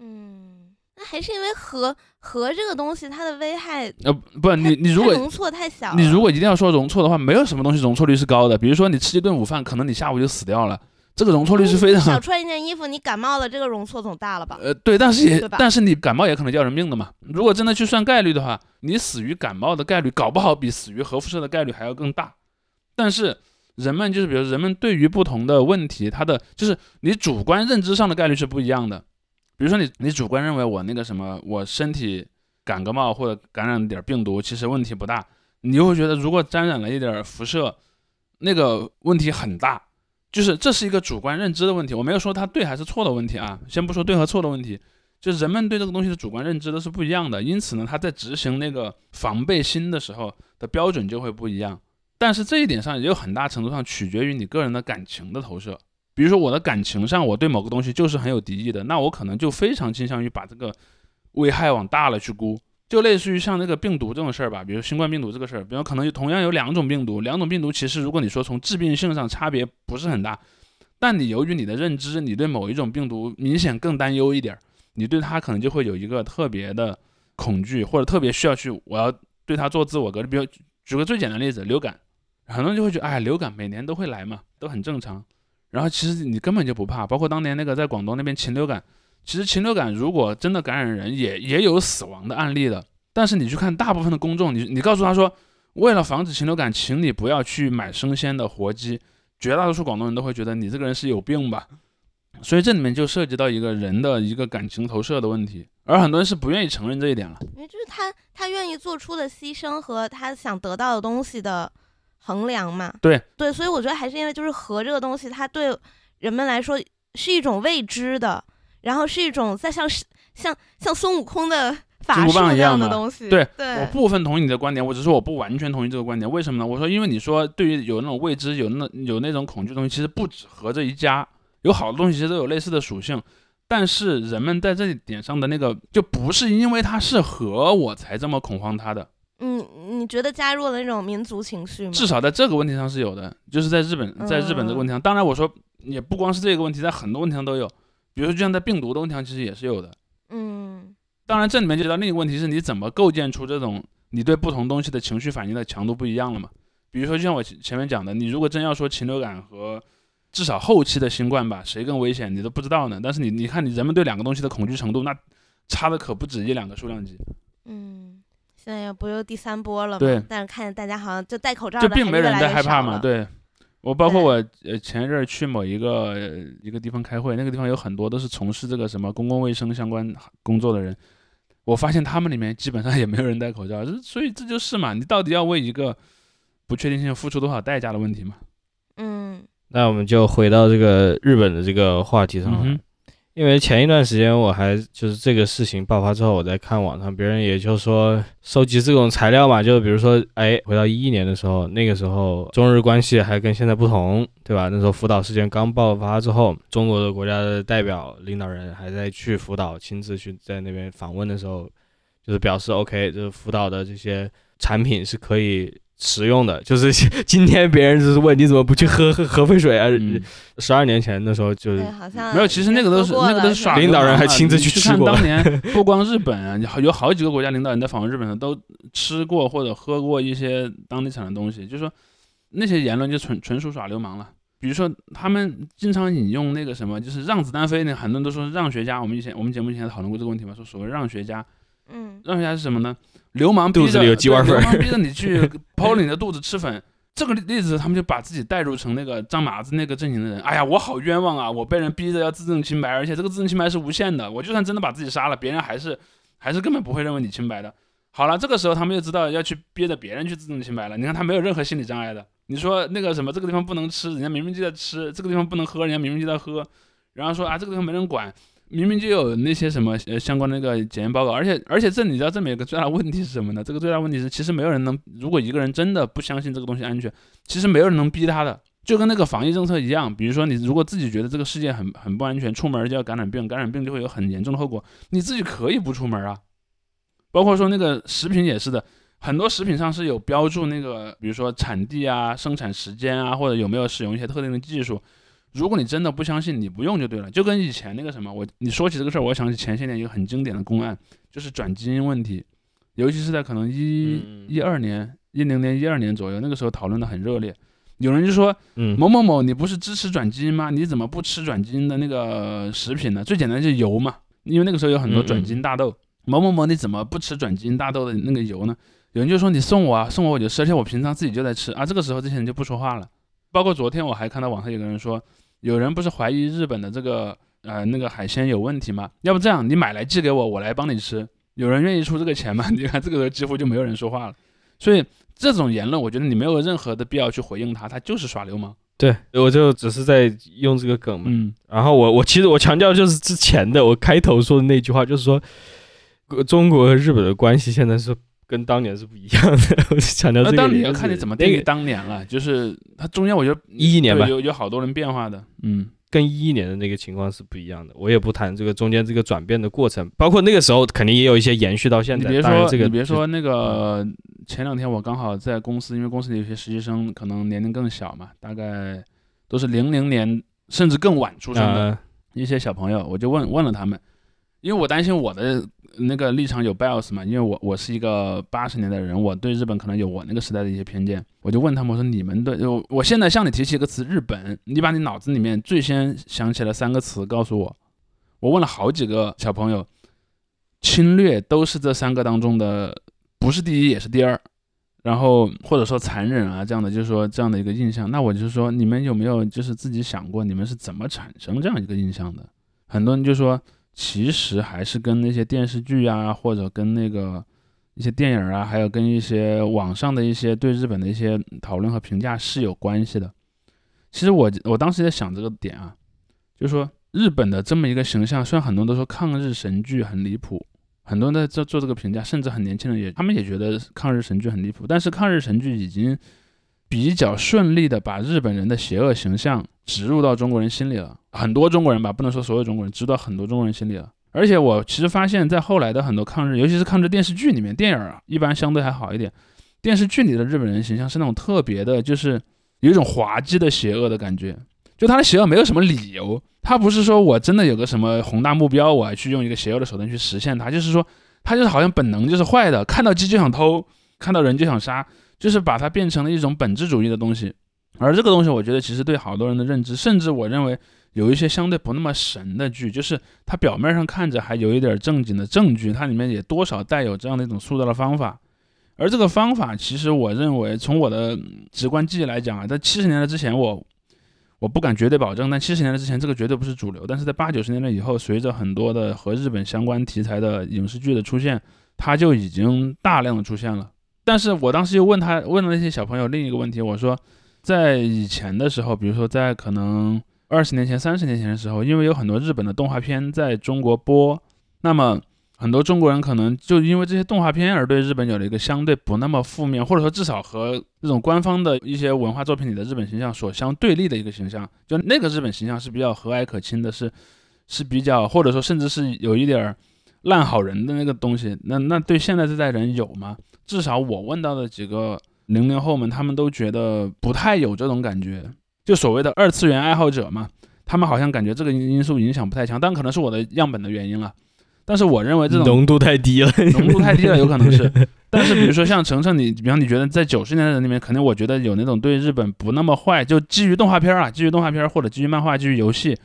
S2: 嗯，那还是因为核核这个东西它的危害，
S3: 呃，不，你你如果
S2: 容错太小，
S3: 你如果一定要说容错的话，没有什么东西容错率是高的。比如说你吃一顿午饭，可能你下午就死掉了，这个容错率是非常
S2: 少穿一件衣服，你感冒了，这个容错总大了吧？
S3: 呃对，但是也但是你感冒也可能要人命的嘛。如果真的去算概率的话，你死于感冒的概率搞不好比死于核辐射的概率还要更大。但是人们就是比如人们对于不同的问题，它的就是你主观认知上的概率是不一样的。比如说你你主观认为我那个什么，我身体感个冒或者感染点病毒，其实问题不大，你又会觉得如果沾染了一点辐射，那个问题很大。就是这是一个主观认知的问题，我没有说它对还是错的问题啊，先不说对和错的问题，就是人们对这个东西的主观认知都是不一样的，因此呢，他在执行那个防备心的时候的标准就会不一样。但是这一点上也有很大程度上取决于你个人的感情的投射。比如说我的感情上，我对某个东西就是很有敌意的，那我可能就非常倾向于把这个危害往大了去估。就类似于像那个病毒这种事儿吧，比如新冠病毒这个事儿，比如可能同样有两种病毒，两种病毒其实如果你说从致病性上差别不是很大，但你由于你的认知，你对某一种病毒明显更担忧一点儿，你对它可能就会有一个特别的恐惧，或者特别需要去我要对它做自我隔离。比如举个最简单的例子，流感，很多人就会觉得，哎，流感每年都会来嘛，都很正常。然后其实你根本就不怕，包括当年那个在广东那边禽流感，其实禽流感如果真的感染人，也也有死亡的案例的。但是你去看大部分的公众，你你告诉他说，为了防止禽流感，请你不要去买生鲜的活鸡，绝大多数广东人都会觉得你这个人是有病吧。所以这里面就涉及到一个人的一个感情投射的问题，而很多人是不愿意承认这一点了。
S2: 因为就是他他愿意做出的牺牲和他想得到的东西的衡量嘛。
S3: 对
S2: 对，所以我觉得还是因为就是核这个东西，它对人们来说是一种未知的，然后是一种在像是像像孙悟空的法术
S3: 一样的
S2: 的东西。
S3: 对
S2: 对，
S3: 我部分同意你的观点，我只是说我不完全同意这个观点。为什么呢？我说，因为你说对于有那种未知、有那有那种恐惧的东西，其实不止核这一家，有好多东西其实都有类似的属性。但是人们在这一点上的那个，就不是因为它是核我才这么恐慌它的，
S2: 嗯，你觉得加入了那种民族情绪吗？
S3: 至少在这个问题上是有的。就是在日本，在日本这个问题上，当然我说也不光是这个问题，在很多问题上都有。比如说，就像在病毒的问题上，其实也是有的。
S2: 嗯
S3: 当然，这里面就提到另一个问题是你怎么构建出这种你对不同东西的情绪反应的强度不一样了嘛？比如说，就像我前前面讲的，你如果真要说禽流感和至少后期的新冠吧，谁更危险，你都不知道呢。但是你你看，你人们对两个东西的恐惧程度，那差的可不止一两个数量级，
S2: 嗯，现在也不又第三波了嘛？
S3: 对
S2: 但是看见大家好像就戴口罩
S3: 就
S2: 的还
S3: 并没人在害怕嘛。对我，包括我呃前一阵儿去某一个、呃一个地方开会，那个地方有很多都是从事这个什么公共卫生相关工作的人。我发现他们里面基本上也没有人戴口罩，这所以这就是嘛，你到底要为一个不确定性付出多少代价的问题嘛。
S2: 嗯
S1: 那我们就回到这个日本的这个话题上了。
S3: 嗯哼，
S1: 因为前一段时间我还就是这个事情爆发之后，我在看网上别人也就说收集这种材料嘛，就比如说，哎，回到一一年的时候，那个时候中日关系还跟现在不同，对吧？那时候福岛事件刚爆发之后，中国的国家的代表领导人还在去福岛亲自去在那边访问的时候，就是表示 OK，就是福岛的这些产品是可以。食用的，就是 今天别人就是问你怎么不去喝喝核废水啊？
S3: 嗯
S1: 十二年前的时候就
S2: 对，好像
S3: 没有，其实那个都是那个都是耍
S1: 领导人还亲自
S3: 你去
S1: 吃过
S3: 当年不光日本啊，有好有好几个国家领导人在访问日本的都吃过或者喝过一些当地产的东西，就是说那些言论就纯纯属耍流氓了。比如说，他们经常引用那个什么，就是让子弹飞，那很多人都说让学家。我们以前我们节目以前讨论过这个问题嘛，说所谓让学家，
S2: 嗯
S3: 让人家是什么呢？流氓逼
S1: 肚子
S3: 着
S1: 里有鸡丸粉
S3: 对流氓逼着你去剖了你的肚子吃粉。这个例子，他们就把自己代入成那个张麻子那个阵营的人。哎呀，我好冤枉啊！我被人逼着要自证清白，而且这个自证清白是无限的。我就算真的把自己杀了，别人还是还是根本不会认为你清白的。好了，这个时候他们就知道要去逼着别人去自证清白了。你看他没有任何心理障碍的。你说那个什么，这个地方不能吃，人家明明就在吃；这个地方不能喝，人家明明就在喝。然后说啊，这个地方没人管，明明就有那些什么呃相关的那个检验报告，而且而且这你知道这里面有个最大的问题是什么呢？这个最大的问题是，其实没有人能，如果一个人真的不相信这个东西安全，其实没有人能逼他的，就跟那个防疫政策一样。比如说你如果自己觉得这个世界很很不安全，出门就要感染病，感染病就会有很严重的后果，你自己可以不出门啊。包括说那个食品也是的，很多食品上是有标注那个，比如说产地啊、生产时间啊，或者有没有使用一些特定的技术。如果你真的不相信，你不用就对了。就跟以前那个什么，我你说起这个事儿，我想起前些年一个很经典的公案，就是转基因问题，尤其是在可能一
S1: 嗯
S3: 一二年、一零年、一二年左右，那个时候讨论的很热烈。有人就说
S1: 嗯
S3: 某某某，你不是支持转基因吗？你怎么不吃转基因的那个食品呢？最简单就是油嘛，因为那个时候有很多转基因大豆。某某某，你怎么不吃转基因大豆的那个油呢？有人就说你送我啊，送我我就吃，而且我平常自己就在吃啊。这个时候这些人就不说话了。包括昨天我还看到网上有个人说，有人不是怀疑日本的这个呃那个海鲜有问题吗？要不这样，你买来寄给我，我来帮你吃。有人愿意出这个钱吗？你看这个时候几乎就没有人说话了。所以这种言论，我觉得你没有任何的必要去回应他，他就是耍流氓。
S1: 对，我就只是在用这个梗嘛。
S3: 嗯，
S1: 然后我我其实我强调就是之前的我开头说的那句话，就是说，呃中国和日本的关系现在是跟当年是不一样的。强调
S3: 那
S1: 这个。
S3: 当年要看你怎么定义当年了，就是它中间我觉得
S1: 一一年吧，
S3: 有有好多人变化的。嗯，
S1: 跟一一年的那个情况是不一样的。我也不谈这个中间这个转变的过程，包括那个时候肯定也有一些延续到现在。
S3: 你别说，你别说那个前两天我刚好在公司，因为公司里有些实习生可能年龄更小嘛，大概都是零零年甚至更晚出生的。
S1: 呃
S3: 一些小朋友，我就问问了他们，因为我担心我的那个立场有 bias 嘛，因为我我是一个八十年代的人，我对日本可能有我那个时代的一些偏见，我就问他们，我说你们对，我我现在向你提起一个词日本，你把你脑子里面最先想起来三个词告诉我。我问了好几个小朋友，侵略都是这三个当中的，不是第一也是第二。然后或者说残忍啊这样的，就是说这样的一个印象，那我就说你们有没有就是自己想过，你们是怎么产生这样一个印象的？很多人就说，其实还是跟那些电视剧啊，或者跟那个一些电影啊，还有跟一些网上的一些对日本的一些讨论和评价是有关系的。其实我我当时在想这个点啊，就是说日本的这么一个形象，虽然很多人都说抗日神剧很离谱，很多人在做做这个评价，甚至很年轻人也他们也觉得抗日神剧很离谱，但是抗日神剧已经比较顺利的把日本人的邪恶形象植入到中国人心里了，很多中国人吧，不能说所有中国人，植入到很多中国人心里了。而且我其实发现，在后来的很多抗日，尤其是抗日电视剧里面，电影啊一般相对还好一点，电视剧里的日本人形象是那种特别的，就是有一种滑稽的邪恶的感觉，就他的邪恶没有什么理由，他不是说我真的有个什么宏大目标，我要去用一个邪恶的手段去实现它，就是说他就是好像本能就是坏的，看到鸡就想偷，看到人就想杀，就是把它变成了一种本质主义的东西。而这个东西，我觉得其实对好多人的认知，甚至我认为有一些相对不那么神的剧，就是它表面上看着还有一点正经的证据，它里面也多少带有这样的一种塑造的方法。而这个方法，其实我认为从我的直观记忆来讲啊，在七十年代之前我，我不敢绝对保证，但七十年代之前这个绝对不是主流。但是在八九十年代以后，随着很多的和日本相关题材的影视剧的出现，它就已经大量的出现了。但是我当时又问他问了那些小朋友另一个问题，我说，在以前的时候，比如说在可能二十年前、三十年前的时候，因为有很多日本的动画片在中国播，那么很多中国人可能就因为这些动画片而对日本有了一个相对不那么负面，或者说至少和这种官方的一些文化作品里的日本形象所相对立的一个形象，就那个日本形象是比较和蔼可亲的，是是比较或者说甚至是有一点儿烂好人的那个东西。那那对现在这代人有吗？至少我问到的几个零零后们，他们都觉得不太有这种感觉。就所谓的二次元爱好者嘛，他们好像感觉这个因素影响不太强，但可能是我的样本的原因了。但是我认为这种
S1: 浓度太低了，
S3: 浓度太低了，有可能是。但是比如说像程程，你比方你觉得在九十年代人里面，肯定我觉得有那种对日本不那么坏，就基于动画片啊，基于动画片或者基于漫画、基于游戏，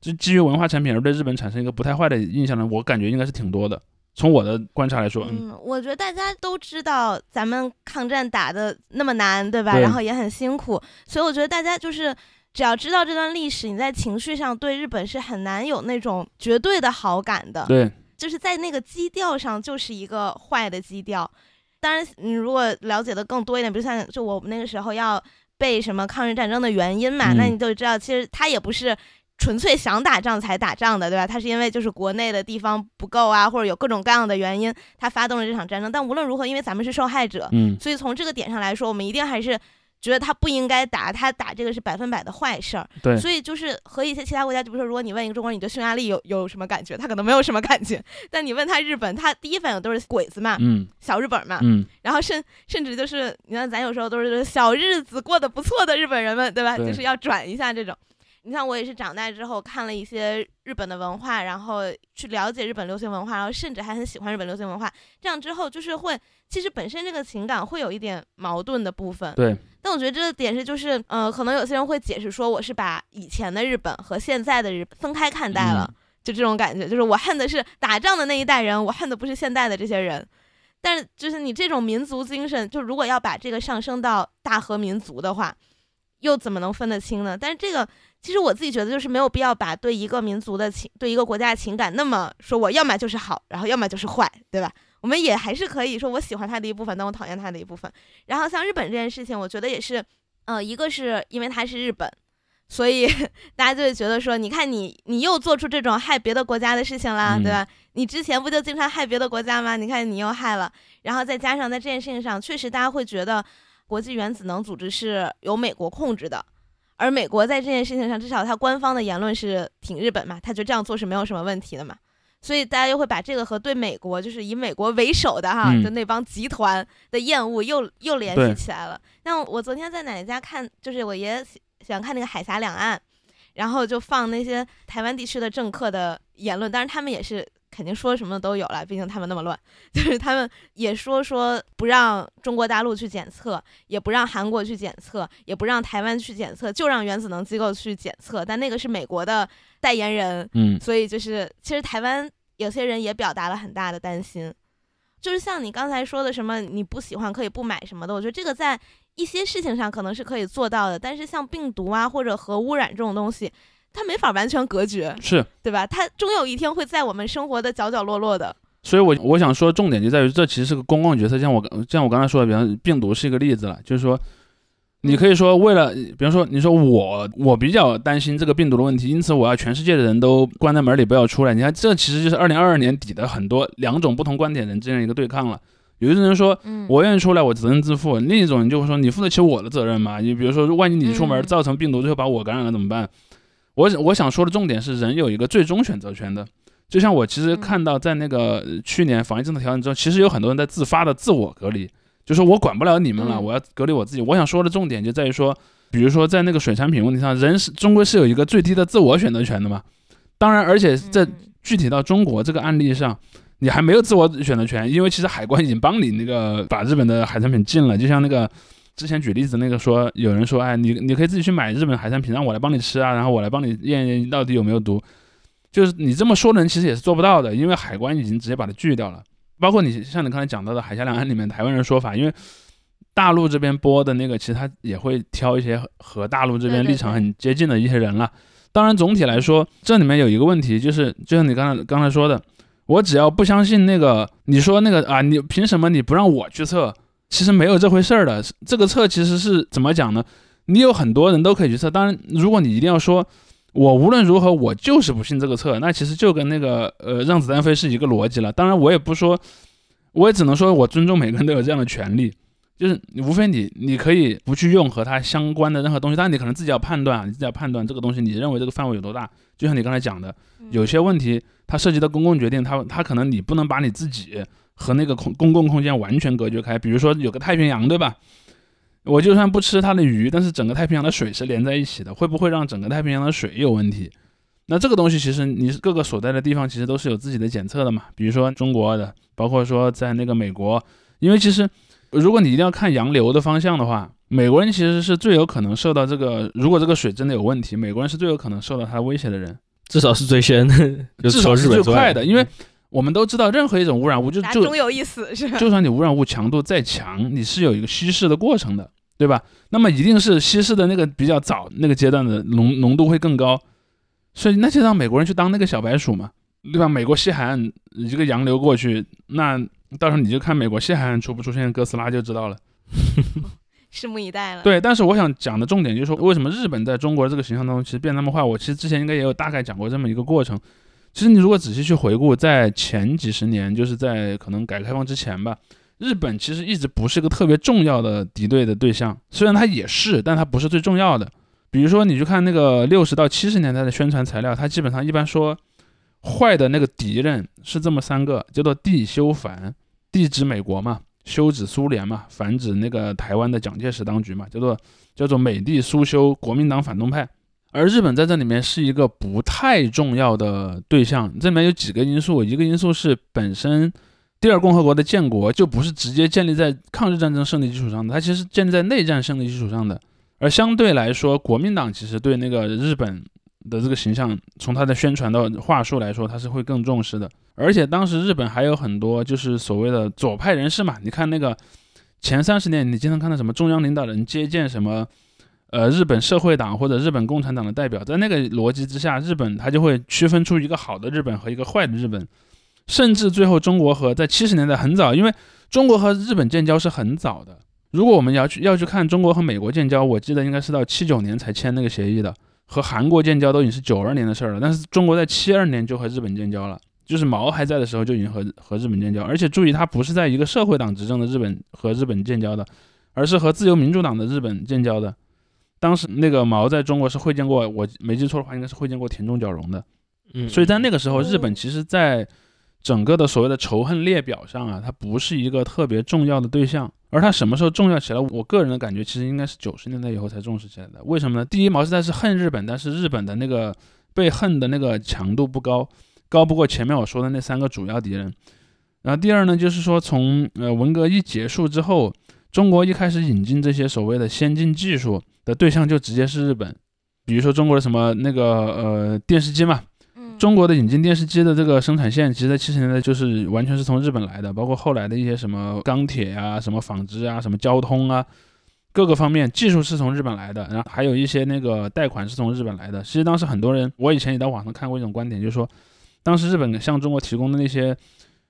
S3: 就基于文化产品而对日本产生一个不太坏的印象呢，我感觉应该是挺多的。从我的观察来说，
S2: 嗯，我觉得大家都知道咱们抗战打的那么难，对吧？
S3: 对
S2: 然后也很辛苦，所以我觉得大家就是只要知道这段历史，你在情绪上对日本是很难有那种绝对的好感的。
S3: 对，
S2: 就是在那个基调上就是一个坏的基调。当然，你如果了解的更多一点，比如像就我们那个时候要背什么抗日战争的原因嘛，
S3: 嗯
S2: 那你就知道其实他也不是。纯粹想打仗才打仗的，对吧？他是因为就是国内的地方不够啊，或者有各种各样的原因，他发动了这场战争。但无论如何，因为咱们是受害者，
S3: 嗯，
S2: 所以从这个点上来说，我们一定还是觉得他不应该打，他打这个是百分百的坏事儿。
S3: 对
S2: 所以就是和一些其他国家，就比如说，如果你问一个中国人，你对匈牙利有有什么感觉，他可能没有什么感觉。但你问他日本，他第一反应都是鬼子嘛，
S3: 嗯
S2: 小日本嘛，
S3: 嗯，
S2: 然后甚甚至就是，你看咱有时候都是小日子过得不错的日本人们，对吧？
S3: 对
S2: 就是要转一下这种。你像我也是长大之后看了一些日本的文化，然后去了解日本流行文化，然后甚至还很喜欢日本流行文化。这样之后就是会，其实本身这个情感会有一点矛盾的部分。
S3: 对，
S2: 但我觉得这个点是，就是呃，可能有些人会解释说，我是把以前的日本和现在的日本分开看待了，
S3: 嗯
S2: 就这种感觉，就是我恨的是打仗的那一代人，我恨的不是现在的这些人。但是，就是你这种民族精神，就如果要把这个上升到大和民族的话，又怎么能分得清呢？但是这个，其实我自己觉得，就是没有必要把对一个民族的情、对一个国家的情感那么说，我要么就是好，然后要么就是坏，对吧？我们也还是可以说我喜欢他的一部分，但我讨厌他的一部分。然后像日本这件事情，我觉得也是，呃，一个是因为它是日本，所以 大家就会觉得说，你看你你又做出这种害别的国家的事情啦，
S3: 嗯
S2: 对吧？你之前不就经常害别的国家吗？你看你又害了，然后再加上在这件事情上，确实大家会觉得国际原子能组织是由美国控制的。而美国在这件事情上，至少它官方的言论是挺日本嘛，他觉得这样做是没有什么问题的嘛，所以大家又会把这个和对美国，就是以美国为首的哈，
S3: 嗯
S2: 就那帮集团的厌恶又又联系起来了。那我昨天在奶奶家看，就是我爷喜欢看那个海峡两岸，然后就放那些台湾地区的政客的言论，当然他们也是肯定说什么都有了，毕竟他们那么乱，就是他们也说说不让中国大陆去检测，也不让韩国去检测，也不让台湾去检测，就让原子能机构去检测，但那个是美国的代言人，
S3: 嗯。
S2: 所以就是其实台湾有些人也表达了很大的担心。就是像你刚才说的什么你不喜欢可以不买什么的，我觉得这个在一些事情上可能是可以做到的，但是像病毒啊或者核污染这种东西，它没法完全隔绝，
S3: 是。
S2: 对吧？它终有一天会在我们生活的角角落落的。
S3: 所以我，我想说，重点就在于这其实是个公共决策。像我刚像我刚才说的，比方病毒是一个例子了，就是说，你可以说为了，比方说，你说我我比较担心这个病毒的问题，因此我要全世界的人都关在门里不要出来。你看，这其实就是二零二二年底的很多两种不同观点人之间的一个对抗了。有一种人说，
S2: 嗯，
S3: 我愿意出来，我责任自负；另一种人就会说，你负得起我的责任吗？你比如说，万一你出门
S2: 嗯
S3: 造成病毒，最后把我感染了怎么办？我我想说的重点是，人有一个最终选择权的。就像我其实
S2: 嗯
S3: 看到，在那个呃去年防疫政策调整之后，其实有很多人在自发的自我隔离，就说我管不了你们了，
S2: 嗯
S3: 我要隔离我自己。我想说的重点就在于说，比如说在那个水产品问题上，人是终归是有一个最低的自我选择权的嘛。当然，而且在
S2: 嗯
S3: 具体到中国这个案例上，你还没有自我选择权，因为其实海关已经帮你那个把日本的海产品禁了。就像那个之前举例子那个说，有人说，哎，你你可以自己去买日本海产品，让我来帮你吃啊，然后我来帮你验验到底有没有毒。就是你这么说的人其实也是做不到的，因为海关已经直接把它拒掉了。包括你像你刚才讲到的海峡两岸里面台湾人说法，因为大陆这边播的那个，其实他也会挑一些和和大陆这边立场很接近的一些人了。当然，总体来说，这里面有一个问题，就是就像你刚才刚才说的，我只要不相信那个，你说那个啊，你凭什么你不让我去测？其实没有这回事儿的。这个测其实是怎么讲呢？你有很多人都可以去测，当然，如果你一定要说，我无论如何我就是不信这个测，那其实就跟那个呃让子弹飞是一个逻辑了。当然，我也不说，我也只能说我尊重每个人都有这样的权利。就是你无非你你可以不去用和它相关的任何东西，但你可能自己要判断啊，你自己要判断这个东西，你认为这个范围有多大？就像你刚才讲的，有些问题它涉及到公共决定，它它可能你不能把你自己和那个空公共空间完全隔绝开。比如说有个太平洋，对吧？我就算不吃它的鱼，但是整个太平洋的水是连在一起的，会不会让整个太平洋的水有问题？那这个东西其实你各个所在的地方其实都是有自己的检测的嘛，比如说中国的，包括说在那个美国，因为其实。如果你一定要看洋流的方向的话，美国人其实是最有可能受到这个，如果这个水真的有问题，美国人是最有可能受到它威胁的人，
S1: 至少是最先的，
S3: 至少是最快的。因为我们都知道，任何一种污染物就就
S2: 打终有一死是吧？
S3: 就算你污染物强度再强，你是有一个稀释的过程的，对吧？那么一定是稀释的那个比较早那个阶段的浓浓度会更高，所以那就让美国人去当那个小白鼠嘛，对吧？美国西海岸一个洋流过去，那到时候你就看美国西海岸出不出现哥斯拉就知道了。
S2: 拭目以待了。
S3: 对，但是我想讲的重点就是说，为什么日本在中国这个形象当中其实变那么坏？我其实之前应该也有大概讲过这么一个过程。其实你如果仔细去回顾，在前几十年，就是在可能改革开放之前吧，日本其实一直不是个特别重要的敌对的对象，虽然它也是，但它不是最重要的。比如说，你去看那个六十到七十年代的宣传材料，它基本上一般说坏的那个敌人是这么三个，叫做地修反，地指美国嘛。修指苏联嘛，反指那个台湾的蒋介石当局嘛，叫做叫做美帝苏修国民党反动派，而日本在这里面是一个不太重要的对象。这里面有几个因素，一个因素是本身第二共和国的建国就不是直接建立在抗日战争胜利基础上的，它其实建立在内战胜利基础上的。而相对来说，国民党其实对那个日本的这个形象，从他的宣传的话术来说，他是会更重视的。而且当时日本还有很多就是所谓的左派人士嘛，你看那个前三十年，你经常看到什么中央领导人接见什么，呃，日本社会党或者日本共产党的代表，在那个逻辑之下，日本它就会区分出一个好的日本和一个坏的日本，甚至最后中国和在七十年代很早，因为中国和日本建交是很早的。如果我们要去要去看中国和美国建交，我记得应该是到七九年才签那个协议的，和韩国建交都已经是九二年的事儿了，但是中国在七二年就和日本建交了。就是毛还在的时候就已经和和日本建交，而且注意，他不是在一个社会党执政的日本和日本建交的，而是和自由民主党的日本建交的。当时那个毛在中国是会见过，我没记错的话，应该是会见过田中角荣的。
S1: 嗯，
S3: 所以在那个时候，
S2: 哦
S3: 日本其实在整个的所谓的仇恨列表上啊，它不是一个特别重要的对象。而它什么时候重要起来？我个人的感觉，其实应该是九十年代以后才重视起来的。为什么呢？第一，毛时代是恨日本，但是日本的那个被恨的那个强度不高。高不过前面我说的那三个主要敌人，然后第二呢，就是说从呃文革一结束之后，中国一开始引进这些所谓的先进技术的对象就直接是日本，比如说中国的什么那个呃电视机嘛，
S2: 嗯，
S3: 中国的引进电视机的这个生产线，其实在七十年代就是完全是从日本来的，包括后来的一些什么钢铁啊、什么纺织啊、什么交通啊。各个方面技术是从日本来的，然后还有一些那个贷款是从日本来的。其实当时很多人，我以前也在网上看过一种观点，就是说。当时日本向中国提供的那些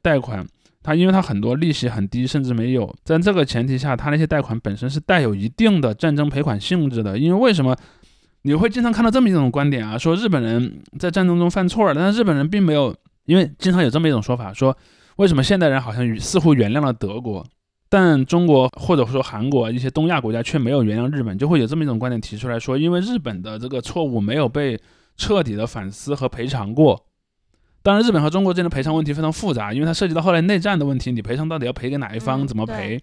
S3: 贷款，它因为它很多利息很低，甚至没有。在这个前提下，它那些贷款本身是带有一定的战争赔款性质的。因为为什么你会经常看到这么一种观点啊？说日本人在战争中犯错了，但是日本人并没有，因为经常有这么一种说法，说为什么现代人好像似乎原谅了德国，但中国或者说韩国一些东亚国家却没有原谅日本，就会有这么一种观点提出来说，因为日本的这个错误没有被彻底的反思和赔偿过。当然，日本和中国之间的赔偿问题非常复杂，因为它涉及到后来内战的问题，你赔偿到底要赔给哪一方，
S2: 嗯
S3: 怎么赔，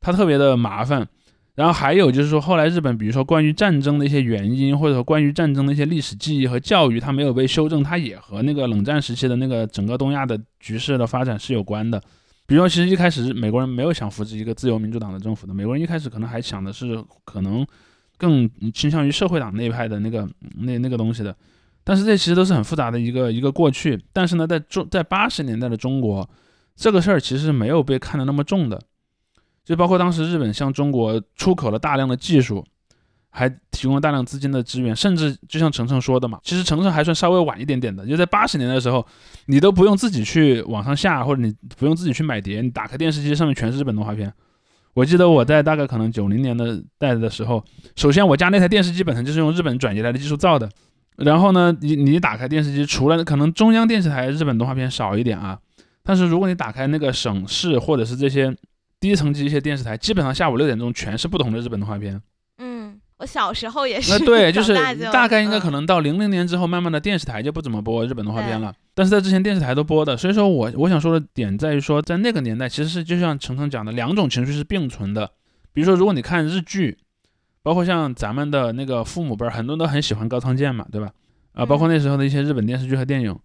S3: 它特别的麻烦。然后还有就是说，后来日本比如说关于战争的一些原因，或者说关于战争的一些历史记忆和教育，它没有被修正，它也和那个冷战时期的那个整个东亚的局势的发展是有关的。比如说，其实一开始美国人没有想扶持一个自由民主党的政府的，美国人一开始可能还想的是可能更倾向于社会党那一派的那个那那个东西的。但是这其实都是很复杂的一个一个过去。但是呢，在中在八十年代的中国，这个事儿其实没有被看得那么重的。就包括当时日本向中国出口了大量的技术，还提供了大量资金的支援，甚至就像程程说的嘛，其实程程还算稍微晚一点点的，就在八十年代的时候，你都不用自己去网上下，或者你不用自己去买碟，你打开电视机上面全是日本动画片。我记得我在大概可能九零年的代的时候，首先我家那台电视机本身就是用日本转移来的技术造的，然后呢，你你打开电视机，除了可能中央电视台日本动画片少一点啊，但是如果你打开那个省市或者是这些低层级一些电视台，基本上下午六点钟全是不同的日本动画片。
S2: 嗯，我小时候也是
S3: 那，对，就是
S2: 大
S3: 大概应该可
S2: 嗯
S3: 能到零零年之后，慢慢的电视台就不怎么播日本动画片了。但是在之前电视台都播的，所以说我我想说的点在于说，在那个年代其实是就像程程讲的，两种情绪是并存的。比如说，如果你看日剧，包括像咱们的那个父母辈儿，很多人都很喜欢高仓健嘛，对吧？啊，包括那时候的一些日本电视剧和电影，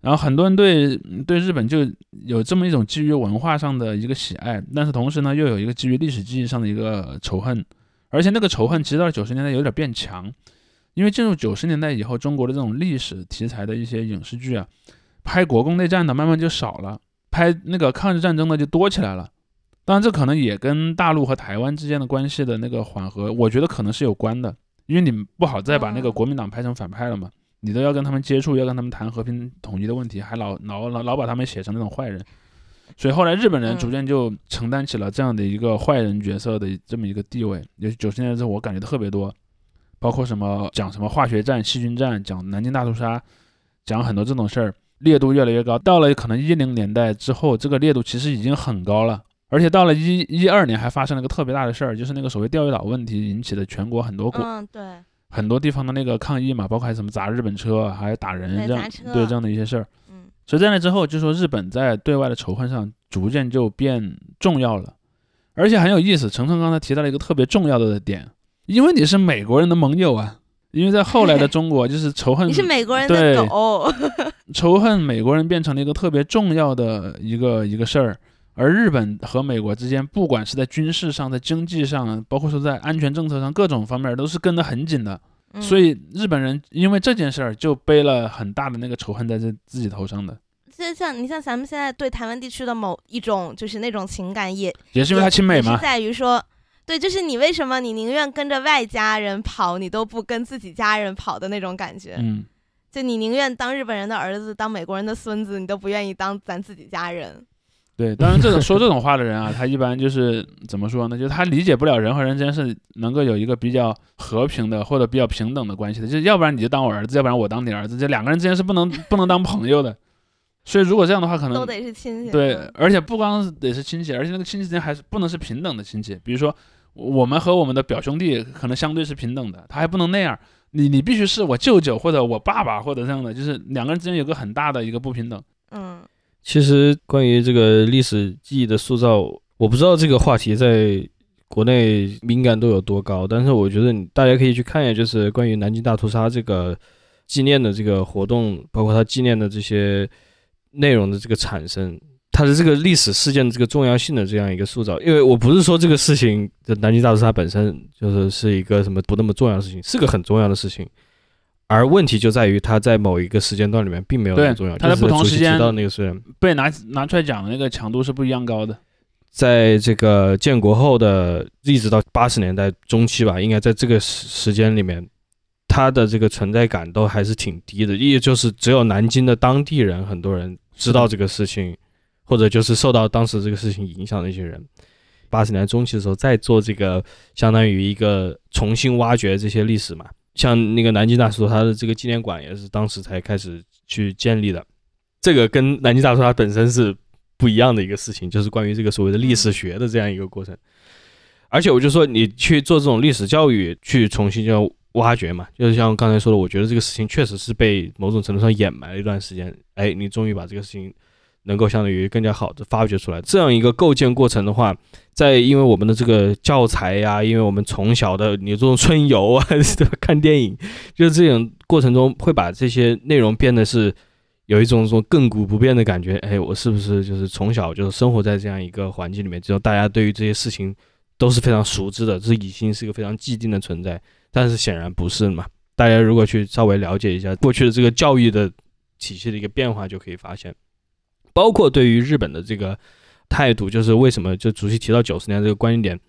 S3: 然后很多人对对日本就有这么一种基于文化上的一个喜爱，但是同时呢，又有一个基于历史记忆上的一个仇恨，而且那个仇恨其实到了九十年代有点变强，因为进入九十年代以后，中国的这种历史题材的一些影视剧啊，拍国共内战的慢慢就少了，拍那个抗日战争的就多起来了。当然，这可能也跟大陆和台湾之间的关系的那个缓和，我觉得可能是有关的，因为你们不好再把那个
S2: 嗯
S3: 国民党拍成反派了嘛，你都要跟他们接触，要跟他们谈和平统一的问题，还老老老老把他们写成那种坏人，所以后来日本人
S2: 嗯
S3: 逐渐就承担起了这样的一个坏人角色的这么一个地位。也九十年代之后，我感觉特别多，包括什么讲什么化学战、细菌战，讲南京大屠杀，讲很多这种事儿，烈度越来越高。到了可能一零年代之后，这个烈度其实已经很高了。而且到了一一二年，还发生了个特别大的事儿，就是那个所谓钓鱼岛问题引起的全国很多国、
S2: 嗯，对，
S3: 很多地方的那个抗议嘛，包括还什么砸日本车，还有打人这样
S2: 对
S3: 对这样的一些事儿。
S2: 嗯
S3: 所以在那之后，就说日本在对外的仇恨上逐渐就变重要了，而且很有意思。程程刚才提到了一个特别重要的点，因为你是美国人的盟友啊，因为在后来的中国，就是仇恨
S2: 你是美国人
S3: 对
S2: 的狗，
S3: 仇恨美国人变成了一个特别重要的一个一个事儿，而日本和美国之间，不管是在军事上、在经济上，包括说在安全政策上各种方面，都是跟得很紧的。
S2: 嗯
S3: 所以日本人因为这件事儿就背了很大的那个仇恨在这自己头上的，
S2: 其实像你像咱们现在对台湾地区的某一种就是那种情感也
S3: 也是因为他亲美
S2: 吗是。在于说，对，就是你为什么你宁愿跟着外家人跑，你都不跟自己家人跑的那种感觉。
S3: 嗯，
S2: 就你宁愿当日本人的儿子，当美国人的孙子，你都不愿意当咱自己家人。
S3: 对，当然这种说这种话的人啊，他一般就是怎么说呢？就是他理解不了人和人之间是能够有一个比较和平的或者比较平等的关系的，就是要不然你就当我儿子，要不然我当你儿子，这两个人之间是不能不能当朋友的。所以如果这样的话，可能
S2: 都得是亲戚。
S3: 对
S2: 嗯，
S3: 而且不光得是亲戚，而且那个亲戚之间还是不能是平等的亲戚。比如说，我们和我们的表兄弟可能相对是平等的，他还不能那样。你你必须是我舅舅或者我爸爸或者这样的，就是两个人之间有个很大的一个不平等。
S2: 嗯，
S1: 其实关于这个历史记忆的塑造，我不知道这个话题在国内敏感度有多高，但是我觉得你大家可以去看一下，就是关于南京大屠杀这个纪念的这个活动，包括它纪念的这些内容的这个产生，它的这个历史事件的这个重要性的这样一个塑造。因为我不是说这个事情，就南京大屠杀本身就是是一个什么不那么重要的事情，是个很重要的事情。而问题就在于，它在某一个时间段里面并没有那么重要。
S3: 它在不同时间
S1: 提到那个虽然
S3: 被拿拿出来讲的那个强度是不一样高的。
S1: 在这个建国后的一直到八十年代中期吧，应该在这个时时间里面，它的这个存在感都还是挺低的，也就是只有南京的当地人很多人知道这个事情，或者就是受到当时这个事情影响的一些人。八十年代中期的时候，再做这个相当于一个重新挖掘这些历史嘛，像那个南京大屠杀，它的这个纪念馆也是当时才开始去建立的。这个跟南京大屠杀本身是不一样的一个事情，就是关于这个所谓的历史学的这样一个过程。而且我就说，你去做这种历史教育，去重新就要挖掘嘛，就是像刚才说的，我觉得这个事情确实是被某种程度上掩埋了一段时间。哎，你终于把这个事情能够相当于更加好的发掘出来。这样一个构建过程的话，在因为我们的这个教材呀、因为我们从小的你这种春游啊，看电影，就是这种过程中会把这些内容变得是有一种说亘古不变的感觉。哎，我是不是就是从小就是生活在这样一个环境里面，只有大家对于这些事情都是非常熟知的，这已经是一个非常既定的存在。但是显然不是嘛。大家如果去稍微了解一下过去的这个教育的体系的一个变化，就可以发现，包括对于日本的这个态度，就是为什么就主席提到九十年这个关键点，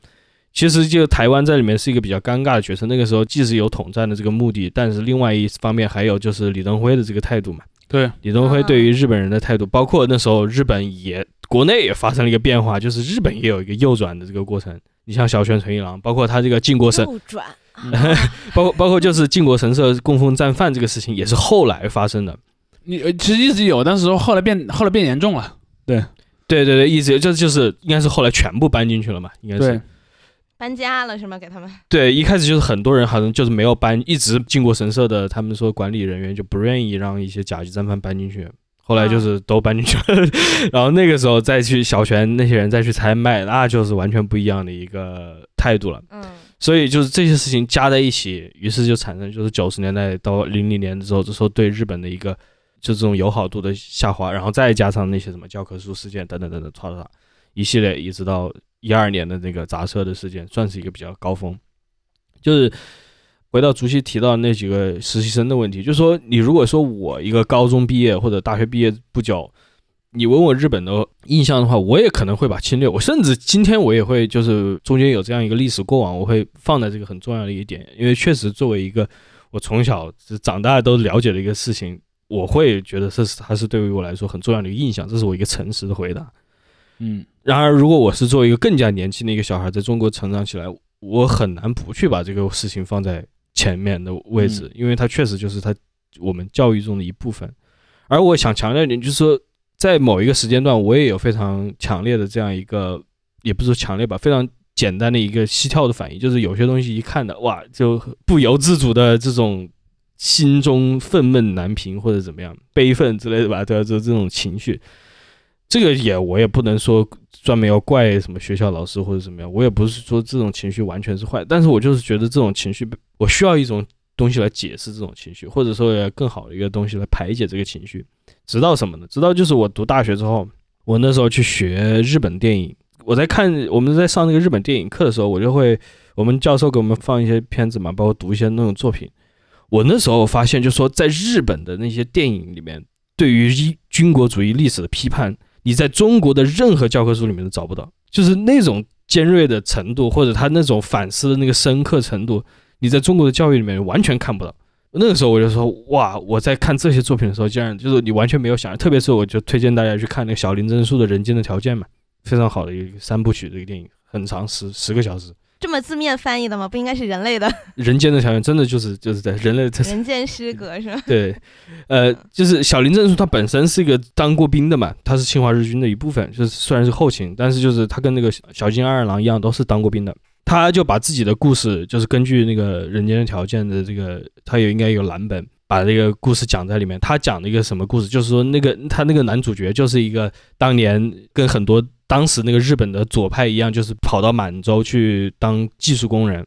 S1: 其实就台湾在里面是一个比较尴尬的角色。那个时候既是有统战的这个目的，但是另外一方面还有就是李登辉的这个态度嘛。
S3: 对，
S1: 李登辉对于日本人的态度，包括那时候日本也国内也发生了一个变化，就是日本也有一个右转的这个过程。你像小泉纯一郎，包括他这个靖国神，
S2: 右转，啊
S1: 包括包括就是靖国神社供奉战犯这个事情，也是后来发生的。
S3: 你呃其实一直有，但是说后来变后来变严重了。
S1: 对对对对，一直这就是应该是后来全部搬进去了嘛，应该是，
S2: 搬家了是吗？给他们
S1: 对，一开始就是很多人好像就是没有搬，一直靖国神社的他们说管理人员就不愿意让一些甲级战犯搬进去，后来就是都搬进去了，然后那个时候再去小泉那些人再去采买，那就是完全不一样的一个态度了。
S2: 嗯
S1: 所以就是这些事情加在一起，于是就产生就是九十年代到零零年的时候，这时候对日本的一个就这种友好度的下滑，然后再加上那些什么教科书事件等等等等，唰唰一系列，一直到一二年的那个砸车的事件，算是一个比较高峰。就是回到竹溪提到那几个实习生的问题，就是说你如果说我一个高中毕业或者大学毕业不久，你问我日本的印象的话，我也可能会把侵略，我甚至今天我也会就是中间有这样一个历史过往，我会放在这个很重要的一点，因为确实作为一个我从小长大都了解的一个事情，我会觉得这是它是对于我来说很重要的一个印象，这是我一个诚实的回答。
S3: 嗯
S1: 然而，如果我是作为一个更加年轻的一个小孩在中国成长起来，我很难不去把这个事情放在前面的位置，因为它确实就是它我们教育中的一部分。而我想强调一点，就是说，在某一个时间段，我也有非常强烈的这样一个，也不是说强烈吧，非常简单的一个膝跳的反应，就是有些东西一看的，哇，就不由自主的这种心中愤懑难平或者怎么样悲愤之类的吧，对吧？就这种情绪。这个也我也不能说专门要怪什么学校老师或者怎么样，我也不是说这种情绪完全是坏，但是我就是觉得这种情绪，我需要一种东西来解释这种情绪，或者说更好的一个东西来排解这个情绪。直到什么呢？直到就是我读大学之后，我那时候去学日本电影，我在看我们在上那个日本电影课的时候，我就会我们教授给我们放一些片子嘛，包括读一些那种作品。我那时候发现，就说在日本的那些电影里面，对于一军国主义历史的批判，你在中国的任何教科书里面都找不到，就是那种尖锐的程度，或者他那种反思的那个深刻程度，你在中国的教育里面完全看不到。那个时候我就说，哇，我在看这些作品的时候，竟然就是你完全没有想，特别是我就推荐大家去看那个小林真树的《人间的条件》嘛，非常好的一个三部曲的一个电影，很长，十十个小时。
S2: 这么字面翻译的吗？不应该是人类的
S1: 人间的条件真的就是就是在人类这
S2: 人间失格 是吧？
S1: 对，呃，就是小林正树他本身是一个当过兵的嘛，他是侵华日军的一部分，就是虽然是后勤，但是就是他跟那个小金二郎一样，都是当过兵的。他就把自己的故事，就是根据那个人间的条件的这个，他也应该有蓝本，把这个故事讲在里面。他讲了一个什么故事？就是说那个他那个男主角就是一个当年跟很多当时那个日本的左派一样，就是跑到满洲去当技术工人，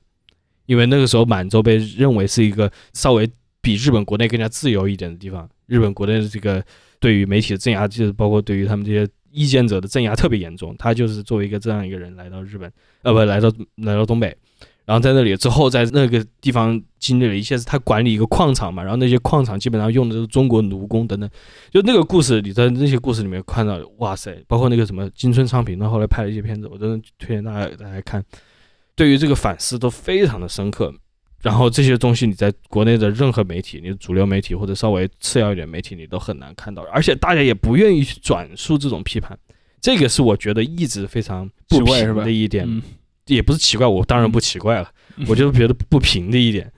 S1: 因为那个时候满洲被认为是一个稍微比日本国内更加自由一点的地方。日本国内的这个对于媒体的镇压，就是包括对于他们这些意见者的镇压特别严重。他就是作为一个这样一个人来到日本，呃，不来到来到东北，然后在那里之后，在那个地方经历了一切，是他管理一个矿场嘛，然后那些矿场基本上用的都是中国奴工等等。就那个故事，你在那些故事里面看到，哇塞，包括那个什么金村昌平，他后来拍了一些片子，我真的推荐大家大家看。对于这个反思都非常的深刻。然后这些东西你在国内的任何媒体，你主流媒体或者稍微次要一点媒体，你都很难看到，而且大家也不愿意去转述这种批判，这个是我觉得一直非常不平的一点，也不是奇怪，我当然不奇怪了，
S3: 嗯
S1: 我就觉得不平的一点，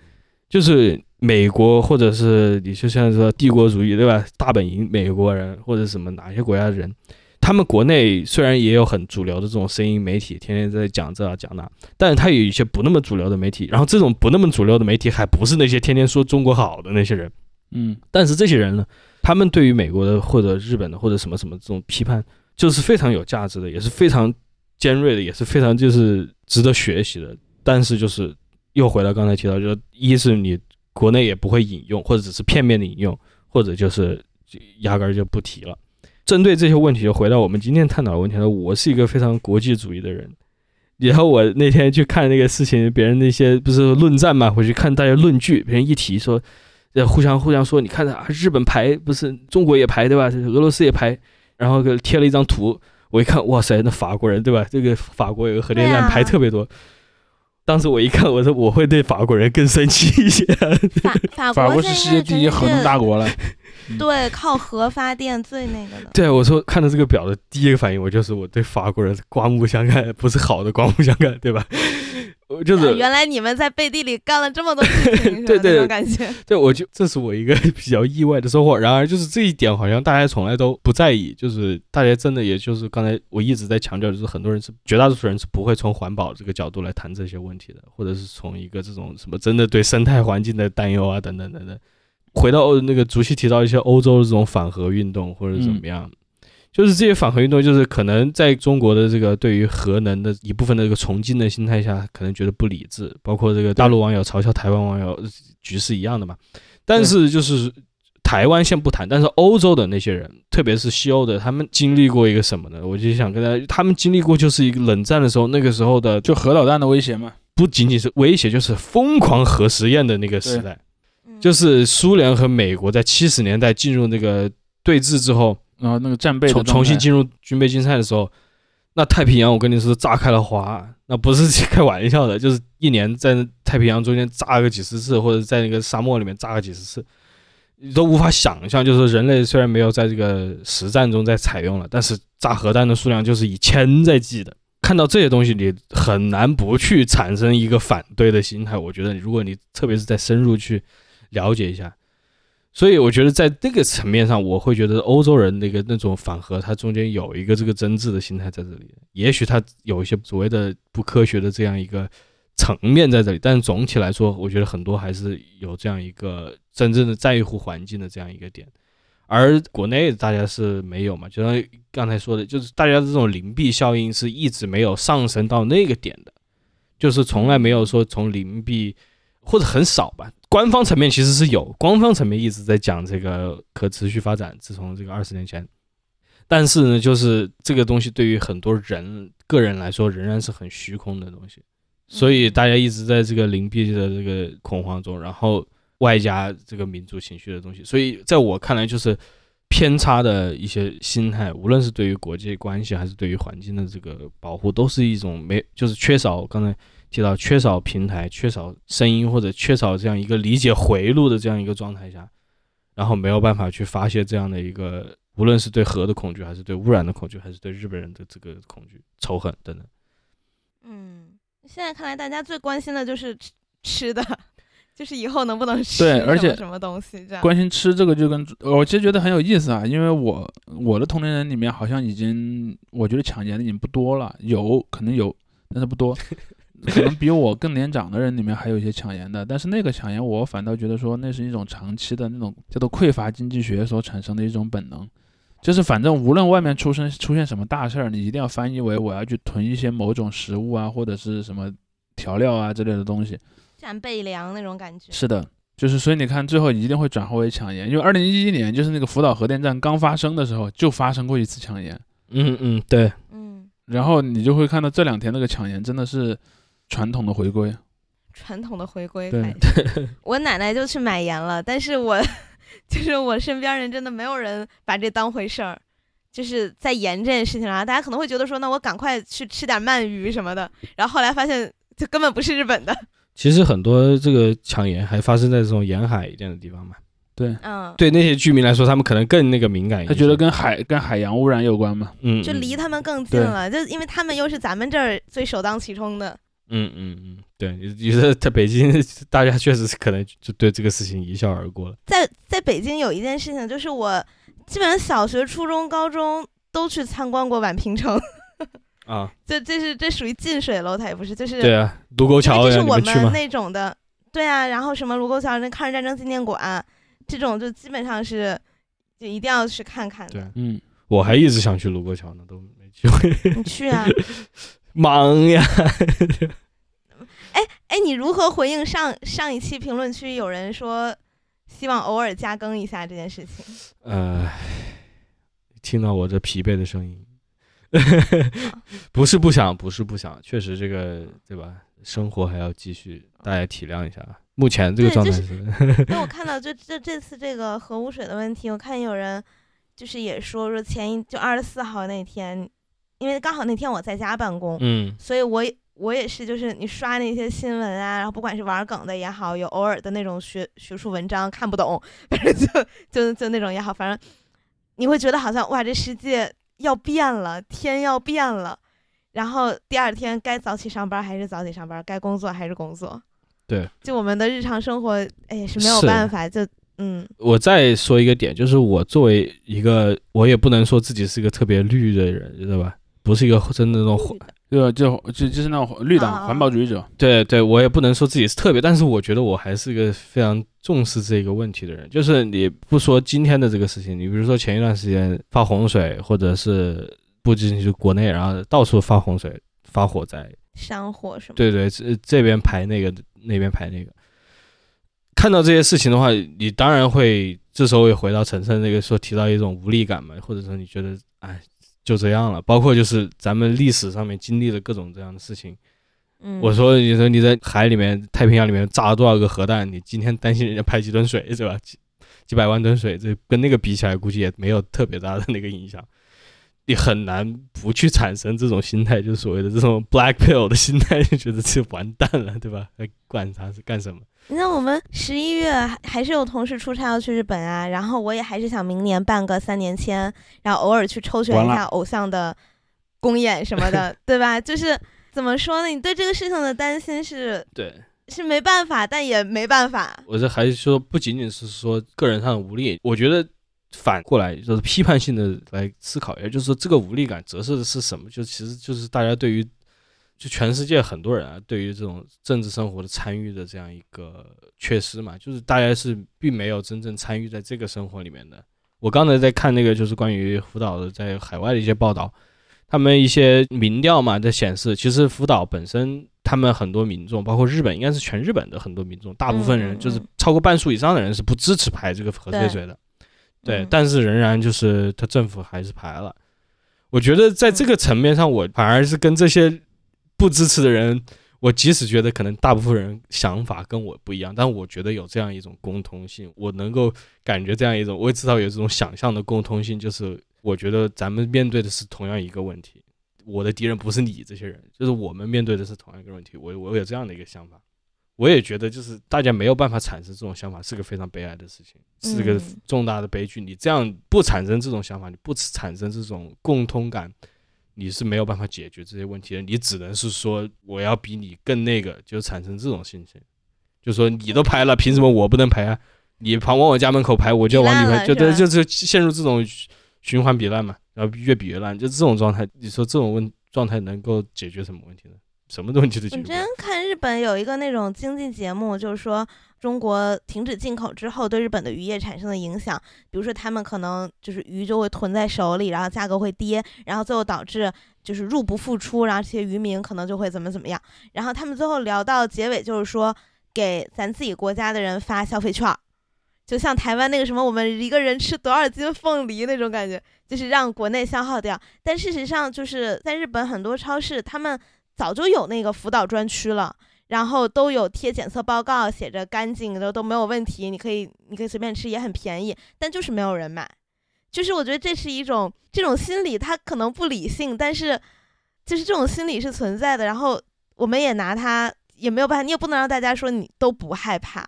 S1: 就是美国或者是你就像说帝国主义对吧？大本营美国人或者什么哪些国家的人，他们国内虽然也有很主流的这种声音媒体，天天在讲这啊讲那，但是他有一些不那么主流的媒体，然后这种不那么主流的媒体还不是那些天天说中国好的那些人，
S3: 嗯。
S1: 但是这些人呢，他们对于美国的或者日本的或者什么什么这种批判，就是非常有价值的，也是非常尖锐的，也是非常就是值得学习的。但是就是又回到刚才提到，就是一是你国内也不会引用，或者只是片面的引用，或者就是压根儿就不提了。针对这些问题，就回到我们今天探讨的问题了。我是一个非常国际主义的人，然后我那天去看那个事情，别人那些不是论战嘛，我去看大家论据，别人一提说，呃，互相互相说，你看啊，日本排不是中国也排对吧？俄罗斯也排，然后给贴了一张图，我一看，哇塞，那法国人对吧？这个法国有个核电站排特别多。当时我一看，我说我会对法国人更生气一些。
S2: 法法
S3: 法国是世界第一核能大，
S2: 国
S3: 了，
S2: 对，靠核发电最那个的。
S1: 对，我说看到这个表的第一个反应，我就是我对法国人刮目相看，不是好的刮目相看，对吧？我就是
S2: 啊原来你们在背地里干了这么多事情，
S1: 对对
S2: 感觉。
S1: 对，我就这是我一个比较意外的收获。然而，就是这一点好像大家从来都不在意，就是大家真的也就是刚才我一直在强调，就是很多人是绝大多数人是不会从环保这个角度来谈这些问题的，或者是从一个这种什么真的对生态环境的担忧啊等等等等。回到欧那个主席提到一些欧洲的这种反核运动或者怎么样。就是这些反核运动，就是可能在中国的这个对于核能的一部分的这个崇敬的心态下，可能觉得不理智，包括这个大陆网友嘲笑台湾网友，局势一样的嘛。但是就是台湾先不谈，但是欧洲的那些人，特别是西欧的，他们经历过一个什么呢？我就想跟大家，他们经历过就是一个冷战的时候，那个时候的
S3: 就核导弹的威胁嘛。
S1: 不仅仅是威胁，就是疯狂核实验的那个时代，
S2: 嗯
S1: 就是苏联和美国在七十年代进入那个对峙之后。
S3: 然后那个战备
S1: 重重新进入军备竞赛的时候，那太平洋我跟你说炸开了花，那不是开玩笑的，就是一年在太平洋中间炸个几十次，或者在那个沙漠里面炸个几十次，你都无法想象。就是人类虽然没有在这个实战中在采用了，但是炸核弹的数量就是以千在计的。看到这些东西，你很难不去产生一个反对的心态。我觉得，如果你特别是在深入去了解一下。所以我觉得在这个层面上，我会觉得欧洲人那个那种反核，它中间有一个这个真挚的心态在这里。也许它有一些所谓的不科学的这样一个层面在这里，但是总体来说，我觉得很多还是有这样一个真正的在乎环境的这样一个点。而国内大家是没有嘛，就像刚才说的，就是大家这种灵币效应是一直没有上升到那个点的，就是从来没有说从灵币或者很少吧。官方层面其实是有，官方层面一直在讲这个可持续发展。自从这个二十年前，但是呢，就是这个东西对于很多人个人来说仍然是很虚空的东西，所以大家一直在这个灵璧的这个恐慌中，然后外加这个民族情绪的东西，所以在我看来，就是偏差的一些心态，无论是对于国际关系还是对于环境的这个保护，都是一种没就是缺少刚才。提到缺少平台、缺少声音或者缺少这样一个理解回路的这样一个状态下，然后没有办法去发泄这样的一个，无论是对核的恐惧，还是对污染的恐惧，还是对日本人的这个恐惧、仇恨等等。
S2: 嗯，现在看来大家最关心的就是吃吃的，就是以后能不能吃
S3: 对而且
S2: 什么什么东西这样。
S3: 关心吃这个就跟我其实觉得很有意思啊，因为我我的同龄人里面好像已经，我觉得抢盐的已经不多了，有可能有，但是不多。可能比我更年长的人里面还有一些抢盐的，但是那个抢盐我反倒觉得说那是一种长期的那种叫做匮乏经济学所产生的一种本能，就是反正无论外面出生出现什么大事儿，你一定要翻译为我要去囤一些某种食物啊或者是什么调料啊之类的东西。
S2: 战备粮那种感觉。
S3: 是的，就是所以你看最后一定会转化为抢盐，因为二零一一年就是那个福岛核电站刚发生的时候就发生过一次抢盐，
S1: 嗯嗯，对，
S2: 嗯，
S3: 然后你就会看到这两天那个抢盐真的是。传统的回归，
S2: 传统的回归
S3: 对。
S2: 我奶奶就去买盐了，但是我 就是我身边人真的没有人把这当回事儿，就是在盐这件事情上，大家可能会觉得说，那我赶快去吃点鳗鱼什么的，然后后来发现这根本不是日本的。
S1: 其实很多这个抢盐还发生在这种沿海一点的地方嘛。
S3: 对，
S2: 嗯，
S1: 对那些居民来说，他们可能更那个敏感一些。
S3: 他觉得跟海跟海洋污染有关嘛，
S1: 嗯，
S2: 就离他们更近了，就因为他们又是咱们这儿最首当其冲的。
S1: 嗯嗯嗯，对，觉得在北京，大家确实是可能就对这个事情一笑而过了。
S2: 在在北京有一件事情，就是我基本上小学、初中、高中都去参观过宛平城。
S1: 啊，
S2: 这这是这属于近水楼台，不是？就是
S1: 对啊，卢沟桥
S2: 这是我
S1: 们
S2: 那种的，对啊。然后什么卢沟桥那抗日战争纪念馆，这种就基本上是就一定要去看看的。
S1: 对，
S3: 嗯，
S1: 我还一直想去卢沟桥呢，都没机会。
S2: 你去啊！
S1: 忙呀。
S2: 哎哎，你如何回应上上一期评论区有人说希望偶尔加更一下这件事情？
S1: 呃，听到我这疲惫的声音，不是不想，不是不想，确实这个对吧？生活还要继续，大家体谅一下。目前这个状态
S2: 是因为我看到 就这这次这个核污水的问题，我看有人就是也说说前一就二十四号那天因为刚好那天我在家办公，
S1: 嗯
S2: 所以我也我也是，就是你刷那些新闻啊，然后不管是玩梗的也好，有偶尔的那种学学术文章看不懂，反正就就就那种也好，反正你会觉得好像哇，这世界要变了，天要变了，然后第二天该早起上班还是早起上班，该工作还是工作。
S1: 对，
S2: 就我们的日常生活，哎，是没有办法，就嗯
S1: 我再说一个点，就是我作为一个，我也不能说自己是一个特别绿的人，知道吧？不是一个真的那种环，
S3: 就就就就是那种绿党
S2: 啊
S3: 环保主义者，
S1: 对对，我也不能说自己是特别，但是我觉得我还是一个非常重视这个问题的人。就是你不说今天的这个事情，你比如说前一段时间发洪水，或者是不仅仅是国内，然后到处发洪水、发火灾，
S2: 山火什么，
S1: 对对，这这边排那个，那边排那个。看到这些事情的话，你当然会这时候也回到陈晨那个说提到一种无力感嘛，或者说你觉得哎就这样了。包括就是咱们历史上面经历了各种这样的事情。
S2: 嗯，
S1: 我说你说你在海里面、太平洋里面炸了多少个核弹，你今天担心人家排几吨水是吧？几几百万吨水，这跟那个比起来，估计也没有特别大的那个影响。你很难不去产生这种心态，就是所谓的这种 black pill 的心态，就觉得这完蛋了，对吧？还管他是干什么？
S2: 你看，我们十一月还还是有同事出差要去日本啊，然后我也还是想明年办个三年签，然后偶尔去抽选一下偶像的公演什么的，对吧？就是怎么说呢？你对这个事情的担心是
S1: 对
S2: 是没办法，但也没办法。
S1: 我这还是说，不仅仅是说个人上的无力，我觉得反过来就是批判性的来思考，也就是说，这个无力感折射的是什么？就其实就是大家对于就全世界很多人啊，对于这种政治生活的参与的这样一个缺失嘛，就是大家是并没有真正参与在这个生活里面的。我刚才在看那个就是关于福岛的在海外的一些报道，他们一些民调嘛在显示，其实福岛本身他们很多民众，包括日本，应该是全日本的很多民众，大部分人
S2: 嗯
S1: 就是
S2: 嗯
S1: 超过半数以上的人是不支持排这个核废水的。对，
S2: 嗯
S1: 但是仍然就是他政府还是排了。我觉得在这个层面上，我反而是跟这些不支持的人，我即使觉得可能大部分人想法跟我不一样，但我觉得有这样一种共通性，我能够感觉这样一种，我也知道有这种想象的共通性，就是我觉得咱们面对的是同样一个问题，我的敌人不是你这些人，就是我们面对的是同样一个问题，我我有这样的一个想法。我也觉得，就是大家没有办法产生这种想法，是个非常悲哀的事情，是个
S2: 嗯
S1: 重大的悲剧。你这样不产生这种想法，你不产生这种共通感，你是没有办法解决这些问题的。你只能是说，我要比你更那个，就产生这种心情，就说你都排了，凭什么我不能排啊？你跑往我家门口排，我就往你排，就是对，就是陷入这种循环比烂嘛，然后越比越烂，就这种状态。你说这种问状态能够解决什么问题呢？什么东西都解决不了
S2: 我之前。看日本有一个那种经济节目，就是说中国停止进口之后对日本的渔业产生的影响，比如说他们可能就是鱼就会囤在手里，然后价格会跌，然后最后导致就是入不敷出，然后这些渔民可能就会怎么怎么样。然后他们最后聊到结尾，就是说给咱自己国家的人发消费券儿。就像台湾那个什么，我们一个人吃多少斤凤梨那种感觉，就是让国内消耗掉。但事实上，就是在日本很多超市，他们早就有那个辅导专区了，然后都有贴检测报告，写着干净的都没有问题，你可以你可以随便吃，也很便宜，但就是没有人买。就是我觉得这是一种这种心理，它可能不理性，但是就是这种心理是存在的。然后我们也拿它也没有办法，你也不能让大家说你都不害怕，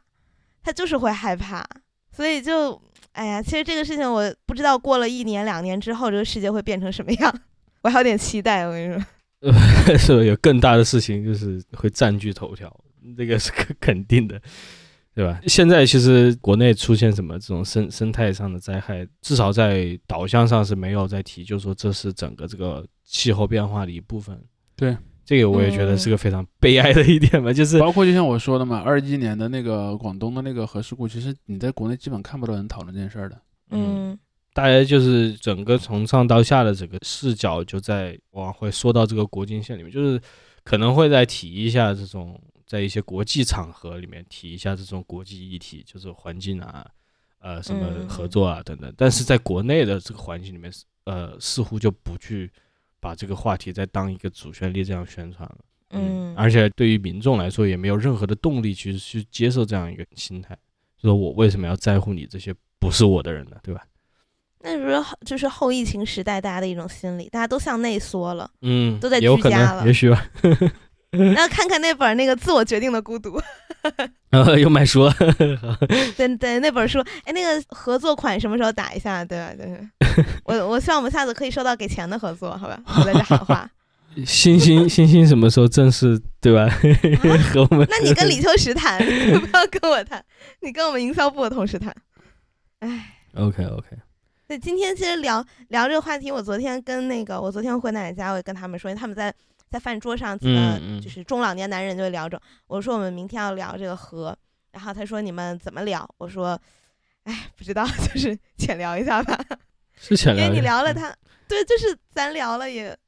S2: 他就是会害怕。所以就哎呀，其实这个事情我不知道过了一年两年之后，这个世界会变成什么样，我还有点期待。我跟你说。
S1: 是有更大的事情，就是会占据头条，这个是肯 肯定的，对吧？现在其实国内出现什么这种生生态上的灾害，至少在导向上是没有在提，就是说这是整个这个气候变化的一部分。
S3: 对，
S1: 这个我也觉得是个非常悲哀的一点吧，就是
S3: 包括就像我说的嘛，二一年的那个广东的那个核事故，其实你在国内基本看不到人讨论这件事儿的。
S2: 嗯
S1: 大家就是整个从上到下的整个视角就在往会说到这个国境线里面，就是可能会再提一下这种在一些国际场合里面提一下这种国际议题，就是环境啊，呃，什么
S2: 嗯
S1: 合作啊等等。但是在国内的这个环境里面，呃，似乎就不去把这个话题再当一个主旋律这样宣传了。
S2: 嗯，
S1: 而且对于民众来说，也没有任何的动力去去接受这样一个心态，就是我为什么要在乎你这些不是我的人呢？对吧？
S2: 那不是就是后疫情时代大家的一种心理，大家都向内缩了。
S1: 嗯，
S2: 都在居家了
S1: 也许吧。
S2: 那看看那本儿那个《自我决定的孤独 》，
S1: 呃又买书了，
S2: 对对，那本书，哎，那个合作款什么时候打一下？对吧？对，我我希望我们下次可以收到给钱的合作，好吧？我在这喊话。
S1: 星星星星什么时候正式对吧？和我们
S2: 那你跟李秋实谈，不要跟我谈，你跟我们营销部的同事谈。哎
S1: ，OK OK，
S2: 对，今天其实聊聊这个话题，我昨天跟那个，我昨天回奶奶家，我也跟他们说，因为他们在在饭桌上
S1: 嗯嗯
S2: 就是中老年男人就会聊着，我说我们明天要聊这个和，然后他说你们怎么聊？我说，哎，不知道，就是浅聊一下吧，
S1: 是浅聊，
S2: 因为你聊了他，对，就是咱聊了也。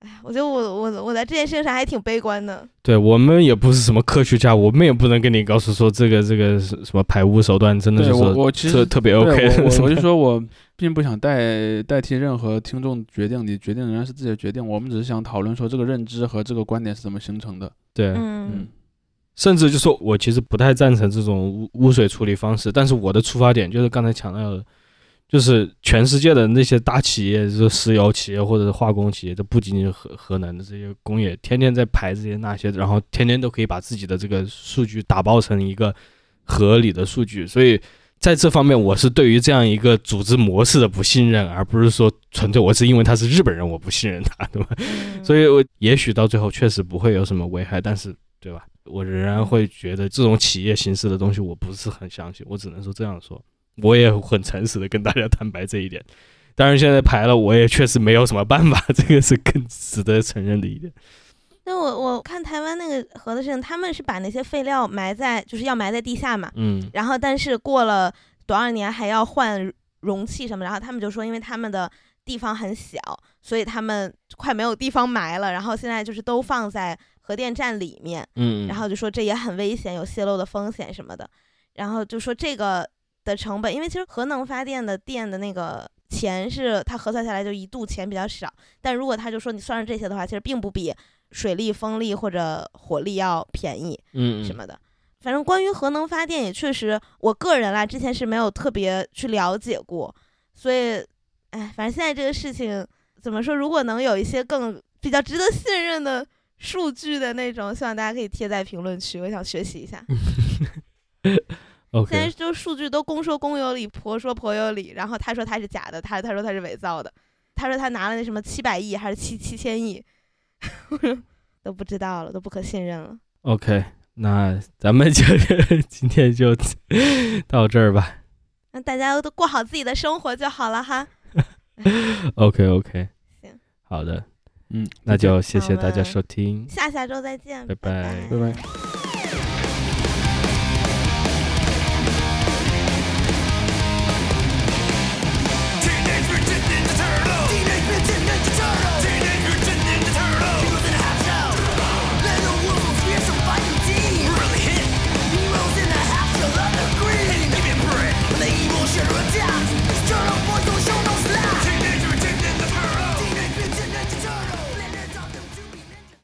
S2: 哎，我觉得我我我在这件事情上还挺悲观的。
S1: 对我们也不是什么科学家，我们也不能跟你告诉说这个这个是什么排污手段，真的是
S3: 我我其实
S1: 特特别 OK
S3: 我 我我就说我并不想代代替任何听众决定，你决定仍然是自己的决定，我们只是想讨论说这个认知和这个观点是怎么形成的。
S1: 对，
S2: 嗯
S3: 嗯
S1: 甚至就说我其实不太赞成这种污污水处理方式，但是我的出发点就是刚才强调的，就是全世界的那些大企业，就是石油企业或者是化工企业，这不仅仅是河河南的这些工业，天天在排这些那些，然后天天都可以把自己的这个数据打包成一个合理的数据，所以。在这方面，我是对于这样一个组织模式的不信任，而不是说纯粹我是因为他是日本人，我不信任他，对吧？
S2: 嗯
S1: 所以我也许到最后确实不会有什么危害，但是对吧？我仍然会觉得这种企业形式的东西我不是很相信，我只能说这样说，我也很诚实的跟大家坦白这一点。当然现在排了，我也确实没有什么办法，这个是更值得承认的一点。
S2: 那我我看台湾那个核的事情，他们是把那些废料埋在，就是要埋在地下嘛，
S1: 嗯
S2: 然后但是过了多少年还要换容器什么，然后他们就说，因为他们的地方很小，所以他们快没有地方埋了，然后现在就是都放在核电站里面，
S1: 嗯，
S2: 然后就说这也很危险，有泄漏的风险什么的，然后就说这个的成本，因为其实核能发电的电的那个钱是它核算下来就一度钱比较少，但如果他就说你算上这些的话，其实并不比水力、风力或者火力要便宜
S1: 嗯
S2: 什么的。反正关于核能发电也确实，我个人啦之前是没有特别去了解过，所以，哎，反正现在这个事情怎么说，如果能有一些更比较值得信任的数据的那种，希望大家可以贴在评论区，我想学习一下。现在就数据都公说公有理，婆说婆有理，然后他说他是假的，他他说他是伪造的，他说他拿了那什么七百亿还是七七千亿，都不知道了，都不可信任了。
S1: OK，那咱们就 今天就 到这儿吧。
S2: 那大家都过好自己的生活就好了哈。
S1: OK OK，
S2: 行，
S1: 好的，
S3: 嗯，
S1: 那就谢谢大家收听，
S2: 下下周再见，
S1: 拜拜
S2: 拜
S3: 拜拜。